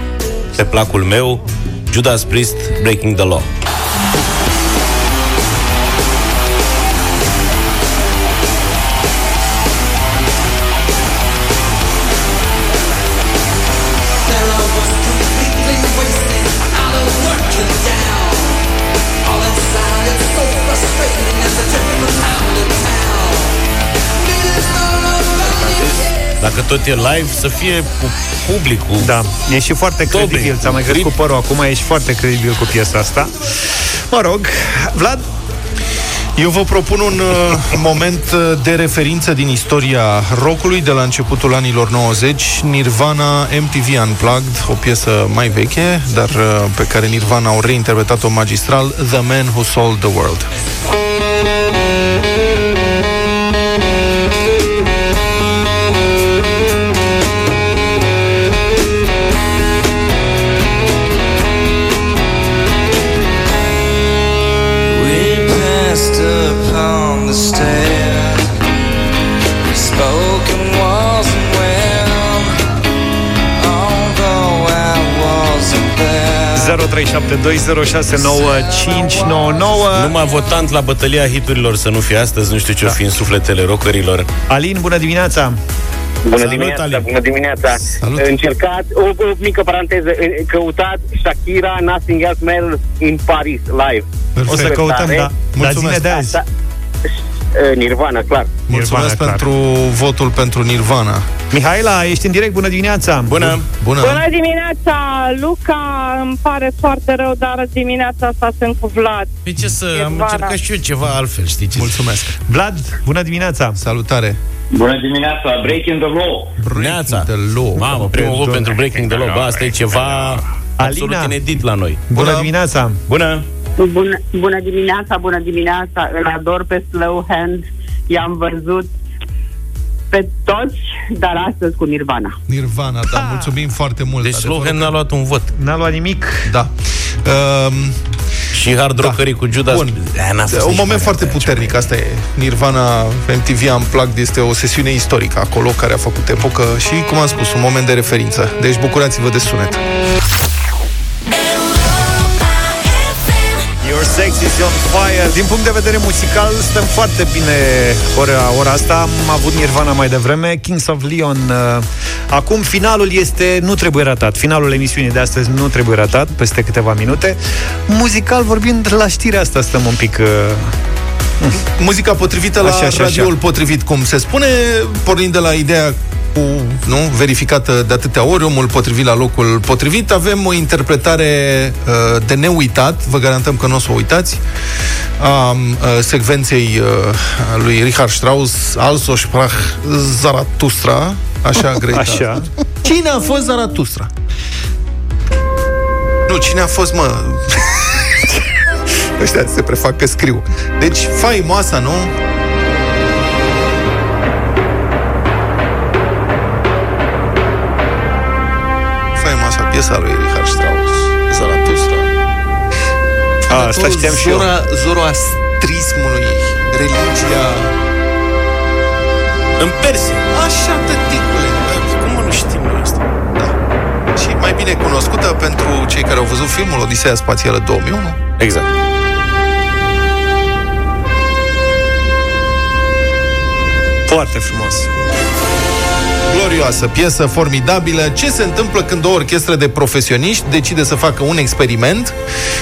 [SPEAKER 3] pe placul meu, Judas Priest, Breaking the Law. Tot e live, să fie cu publicul.
[SPEAKER 1] Da, e și foarte
[SPEAKER 3] Tobe,
[SPEAKER 1] credibil. Ți-a mai
[SPEAKER 3] cu
[SPEAKER 1] crescut
[SPEAKER 3] grip.
[SPEAKER 1] părul acum, ești foarte credibil cu piesa asta. Mă rog, Vlad,
[SPEAKER 2] Eu vă propun un uh, moment uh, de referință din istoria rockului de la începutul anilor 90, Nirvana MTV Unplugged, o piesă mai veche, dar uh, pe care Nirvana au reinterpretat-o magistral, The Man Who Sold the World.
[SPEAKER 13] Spoken wasn't well, although I wasn't there.
[SPEAKER 1] 0372069599.
[SPEAKER 3] Numai votant la bătălia hiturilor să nu fie astăzi, nu știu ce o fi în sufletele rockerilor.
[SPEAKER 1] Alin, bună dimineața!
[SPEAKER 14] Bună
[SPEAKER 3] Salut,
[SPEAKER 14] dimineața,
[SPEAKER 3] Ali.
[SPEAKER 14] bună dimineața.
[SPEAKER 2] Salut.
[SPEAKER 14] Încercați, o, o mică paranteză, căutați Shakira Nothing Else Matters in Paris, live.
[SPEAKER 1] O să
[SPEAKER 14] Super
[SPEAKER 1] căutăm,
[SPEAKER 14] tare.
[SPEAKER 1] da. Dar
[SPEAKER 2] Mulțumesc.
[SPEAKER 1] zine de azi.
[SPEAKER 14] Da. Uh, Nirvana, clar.
[SPEAKER 2] Mulțumesc
[SPEAKER 1] clar.
[SPEAKER 2] pentru votul pentru Nirvana.
[SPEAKER 1] Mihaela, ești în direct, bună dimineața!
[SPEAKER 3] Bună!
[SPEAKER 2] Bună!
[SPEAKER 9] Bună dimineața, Luca! Îmi pare foarte rău, dar dimineața asta sunt cu Vlad.
[SPEAKER 3] Pe ce să... Am
[SPEAKER 9] Nirvana.
[SPEAKER 3] încercat și eu ceva altfel, știi ce?
[SPEAKER 2] Mulțumesc!
[SPEAKER 1] Vlad, bună dimineața!
[SPEAKER 2] Salutare!
[SPEAKER 15] Bună dimineața, Breaking the Law.
[SPEAKER 3] Neața.
[SPEAKER 2] The Law.
[SPEAKER 3] Mamă, primul vot pentru Breaking the Law. Bă, asta e ceva absolut
[SPEAKER 1] Alina.
[SPEAKER 3] inedit la noi.
[SPEAKER 1] Bună,
[SPEAKER 2] Bună.
[SPEAKER 1] dimineața!
[SPEAKER 3] Bună!
[SPEAKER 6] Bună, bună dimineața, bună dimineața. Îl ador pe Slow Hand. I-am văzut pe toți, dar astăzi cu Nirvana.
[SPEAKER 2] Nirvana, da, mulțumim foarte mult.
[SPEAKER 3] Deci
[SPEAKER 2] adevărul
[SPEAKER 3] Slohan
[SPEAKER 2] că-
[SPEAKER 3] n-a luat un vot.
[SPEAKER 1] N-a luat nimic.
[SPEAKER 2] Da. Um,
[SPEAKER 3] Și hard rockerii cu Judas.
[SPEAKER 2] Bun.
[SPEAKER 3] Da, n-a fost
[SPEAKER 2] un
[SPEAKER 3] nici
[SPEAKER 2] moment foarte
[SPEAKER 3] varianta
[SPEAKER 2] puternic, asta e. Nirvana MTV Unplugged este o sesiune istorică acolo care a făcut epocă și, cum am spus, un moment de referință. Deci bucurați-vă de sunet.
[SPEAKER 1] Your sex is on fire. Din punct de vedere muzical Stăm foarte bine ora, ora asta. Am avut Nirvana mai devreme Kings of Leon uh, Acum finalul este Nu trebuie ratat. Finalul emisiunii de astăzi nu trebuie ratat Peste câteva minute. Muzical vorbind La știrea asta stăm un pic uh,
[SPEAKER 2] Muzica potrivită la
[SPEAKER 1] Așa, așa,
[SPEAKER 2] radioul
[SPEAKER 1] așa.
[SPEAKER 2] potrivit, cum se spune, pornind de la ideea cu, nu, verificată de atâtea ori, omul potrivit la locul potrivit. Avem o interpretare uh, de neuitat, vă garantăm că nu o să o uitați, a uh, secvenței uh, lui Richard Strauss, Also sprach Zaratustra, așa greit.
[SPEAKER 1] Așa.
[SPEAKER 2] Cine a fost Zaratustra? Nu, cine a fost, mă? Ăștia se prefac că scriu. Deci, faimoasa, nu? Piesa lui Richard Strauss, Zaratustra.
[SPEAKER 1] A, asta știam și eu.
[SPEAKER 2] Zora, zoroastrismului, religia...
[SPEAKER 3] În Persia.
[SPEAKER 2] Așa, tăticule.
[SPEAKER 3] Cum nu știm noi asta?
[SPEAKER 2] Da. Și mai bine cunoscută pentru cei care au văzut filmul Odiseea Spațială 2001.
[SPEAKER 3] Exact.
[SPEAKER 1] Foarte frumos
[SPEAKER 2] Glorioasă, piesă formidabilă. Ce se întâmplă când o orchestră de profesioniști decide să facă un experiment,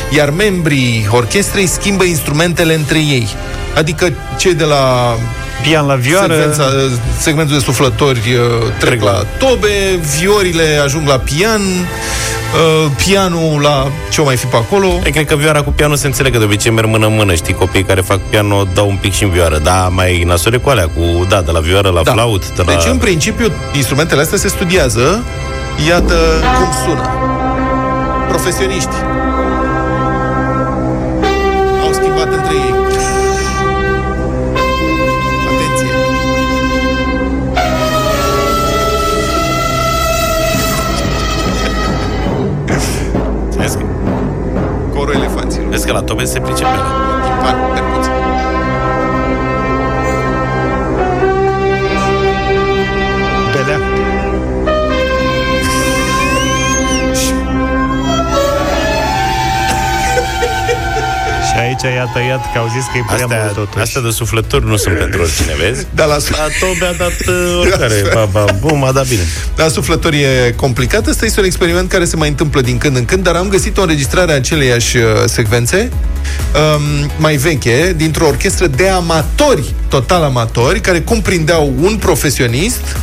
[SPEAKER 2] iar membrii orchestrei schimbă instrumentele între ei? Adică cei de la
[SPEAKER 1] Pian la vioară
[SPEAKER 2] secvența, segmentul de suflători uh, trec la tobe, viorile ajung la pian, uh, pianul la ce o mai fi pe acolo.
[SPEAKER 3] E, cred că vioara cu pianul se înțelege de obicei merg mână-mână, știi, copiii care fac piano dau un pic și în vioară, dar mai nasole cu alea, cu, da, de la vioară la
[SPEAKER 2] Da.
[SPEAKER 3] flaut, de la...
[SPEAKER 2] Deci, în principiu, instrumentele astea se studiază. Iată cum sună. Profesioniști. Elefanților.
[SPEAKER 3] vezi că la tobe se pricepe ăla.
[SPEAKER 2] Timpani,
[SPEAKER 1] aici i-a tăiat Că au zis că e prea
[SPEAKER 3] Astea,
[SPEAKER 1] mult totuși
[SPEAKER 3] astea de suflături nu sunt pentru oricine, vezi?
[SPEAKER 2] Da, la,
[SPEAKER 3] La tobe a dat uh, oricare, ba, ba, bum, a dat bine.
[SPEAKER 2] la suflători e complicat. Ăsta este un experiment care se mai întâmplă din când în când, dar am găsit o înregistrare a aceleiași uh, secvențe um, mai veche, dintr-o orchestră de amatori, total amatori, care cumprindeau un profesionist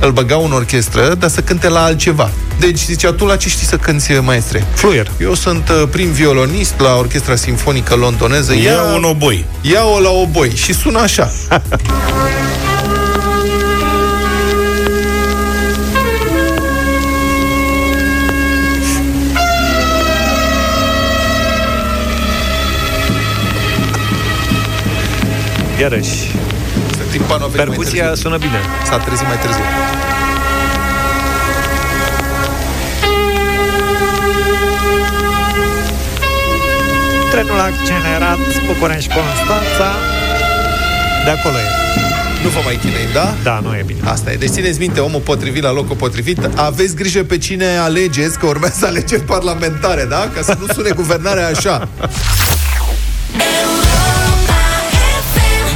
[SPEAKER 2] îl băgau în orchestră, dar să cânte la altceva. Deci zicea, tu la ce știi să cânti, maestre?
[SPEAKER 1] Fluier.
[SPEAKER 2] Eu sunt uh, prim violonist la Orchestra Sinfonică Londoneză.
[SPEAKER 3] Ia un oboi.
[SPEAKER 2] Ia-o la oboi. Și sună așa.
[SPEAKER 1] Iarăși,
[SPEAKER 2] Timpanul a venit mai
[SPEAKER 1] percuția
[SPEAKER 2] târziu.
[SPEAKER 1] sună bine.
[SPEAKER 2] S-a trezit mai târziu.
[SPEAKER 1] Trenul accelerat București-Constanța. De acolo e.
[SPEAKER 2] Nu vă mai chinei, da?
[SPEAKER 1] Da, nu e bine.
[SPEAKER 2] Asta e. Deci țineți minte, omul potrivit la locul potrivit. Aveți grijă pe cine alegeți, că urmează alegeri parlamentare, da? Ca să nu sune guvernarea așa.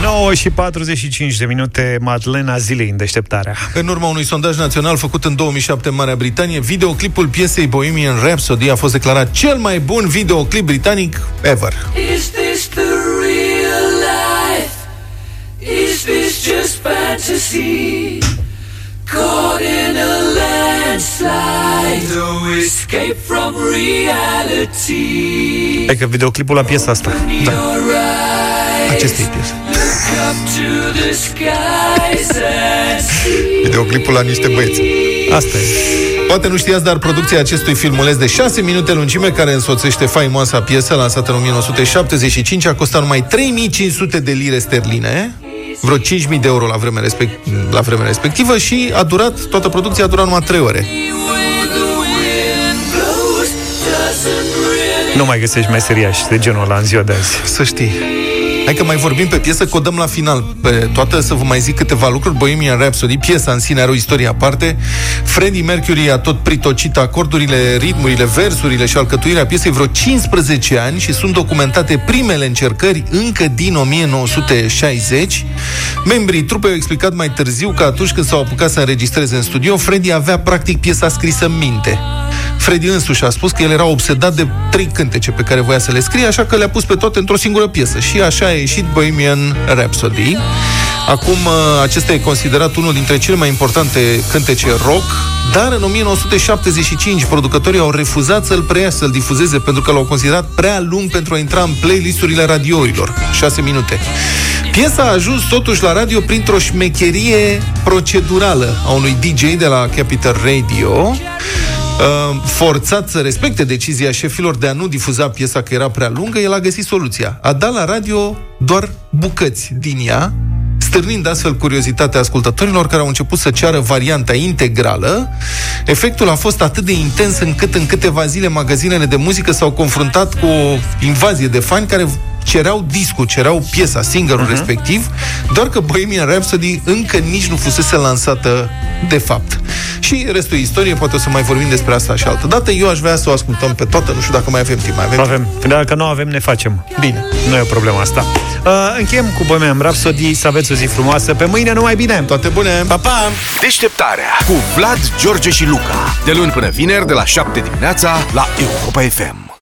[SPEAKER 1] 9 și 45 de minute, Madlena zilei în deșteptarea.
[SPEAKER 2] În urma unui sondaj național făcut în 2007 în Marea Britanie, videoclipul piesei Bohemian Rhapsody a fost declarat cel mai bun videoclip britanic ever.
[SPEAKER 13] Is this the real life? Is this just fantasy? Caught in a landslide, no escape from reality.
[SPEAKER 1] E că videoclipul la piesa asta.
[SPEAKER 13] Da.
[SPEAKER 2] Acesta e piesa.
[SPEAKER 13] Look up to the skies and see.
[SPEAKER 2] Videoclipul la niște băieți.
[SPEAKER 1] Asta e.
[SPEAKER 2] Poate nu știați, dar producția acestui filmuleț de 6 minute lungime, care însoțește faimoasa piesă lansată în 1975, a costat numai 3500 de lire sterline, vreo 5000 de euro la vremea, respect, la vremea respectivă și a durat, toată producția a durat numai 3 ore.
[SPEAKER 13] Where the wind blows doesn't really
[SPEAKER 1] Nu mai găsești meseriași de genul ăla în ziua de azi.
[SPEAKER 2] Să știi. Hai că mai vorbim pe piesă, că o dăm la final. Pe toată să vă mai zic câteva lucruri. Bohemian Rhapsody, piesa în sine are o istorie aparte. Freddie Mercury a tot pritocit acordurile, ritmurile, versurile și alcătuirea piesei vreo 15 ani și sunt documentate primele încercări încă din 1960. Membrii trupei au explicat mai târziu că atunci când s-au apucat să înregistreze în studio, Freddie avea practic piesa scrisă în minte. Freddie însuși a spus că el era obsedat de trei cântece pe care voia să le scrie, așa că le-a pus pe toate într-o singură piesă. Și așa a ieșit Bohemian Rhapsody. Acum, uh, acesta e considerat unul dintre cele mai importante cântece rock, dar în 1975 producătorii au refuzat să-l preia, să-l difuzeze, pentru că l-au considerat prea lung pentru a intra în playlisturile radiourilor. 6 minute. Piesa a ajuns totuși la radio printr-o șmecherie procedurală a unui DJ de la Capital Radio, Uh, forțat să respecte decizia șefilor de a nu difuza piesa că era prea lungă, el a găsit soluția. A dat la radio doar bucăți din ea, stârnind astfel curiozitatea ascultătorilor care au început să ceară varianta integrală. Efectul a fost atât de intens încât în câteva zile magazinele de muzică s-au confruntat cu o invazie de fani care cereau discul, cereau piesa, singerul uh-huh. respectiv, doar că Bohemian Rhapsody încă nici nu fusese lansată de fapt. Și restul e istorie, poate o să mai vorbim despre asta și altă dată. Eu aș vrea să o ascultăm pe toată, nu știu dacă mai avem timp. Mai avem,
[SPEAKER 1] Avem. Dacă nu avem, ne facem.
[SPEAKER 2] Bine.
[SPEAKER 1] Nu e o problemă asta. Uh, încheiem cu Bohemian Rhapsody, să aveți o zi frumoasă. Pe mâine numai bine!
[SPEAKER 2] Toate bune!
[SPEAKER 3] Pa, pa!
[SPEAKER 16] Deșteptarea cu Vlad, George și Luca. De luni până vineri, de la 7 dimineața, la Europa FM.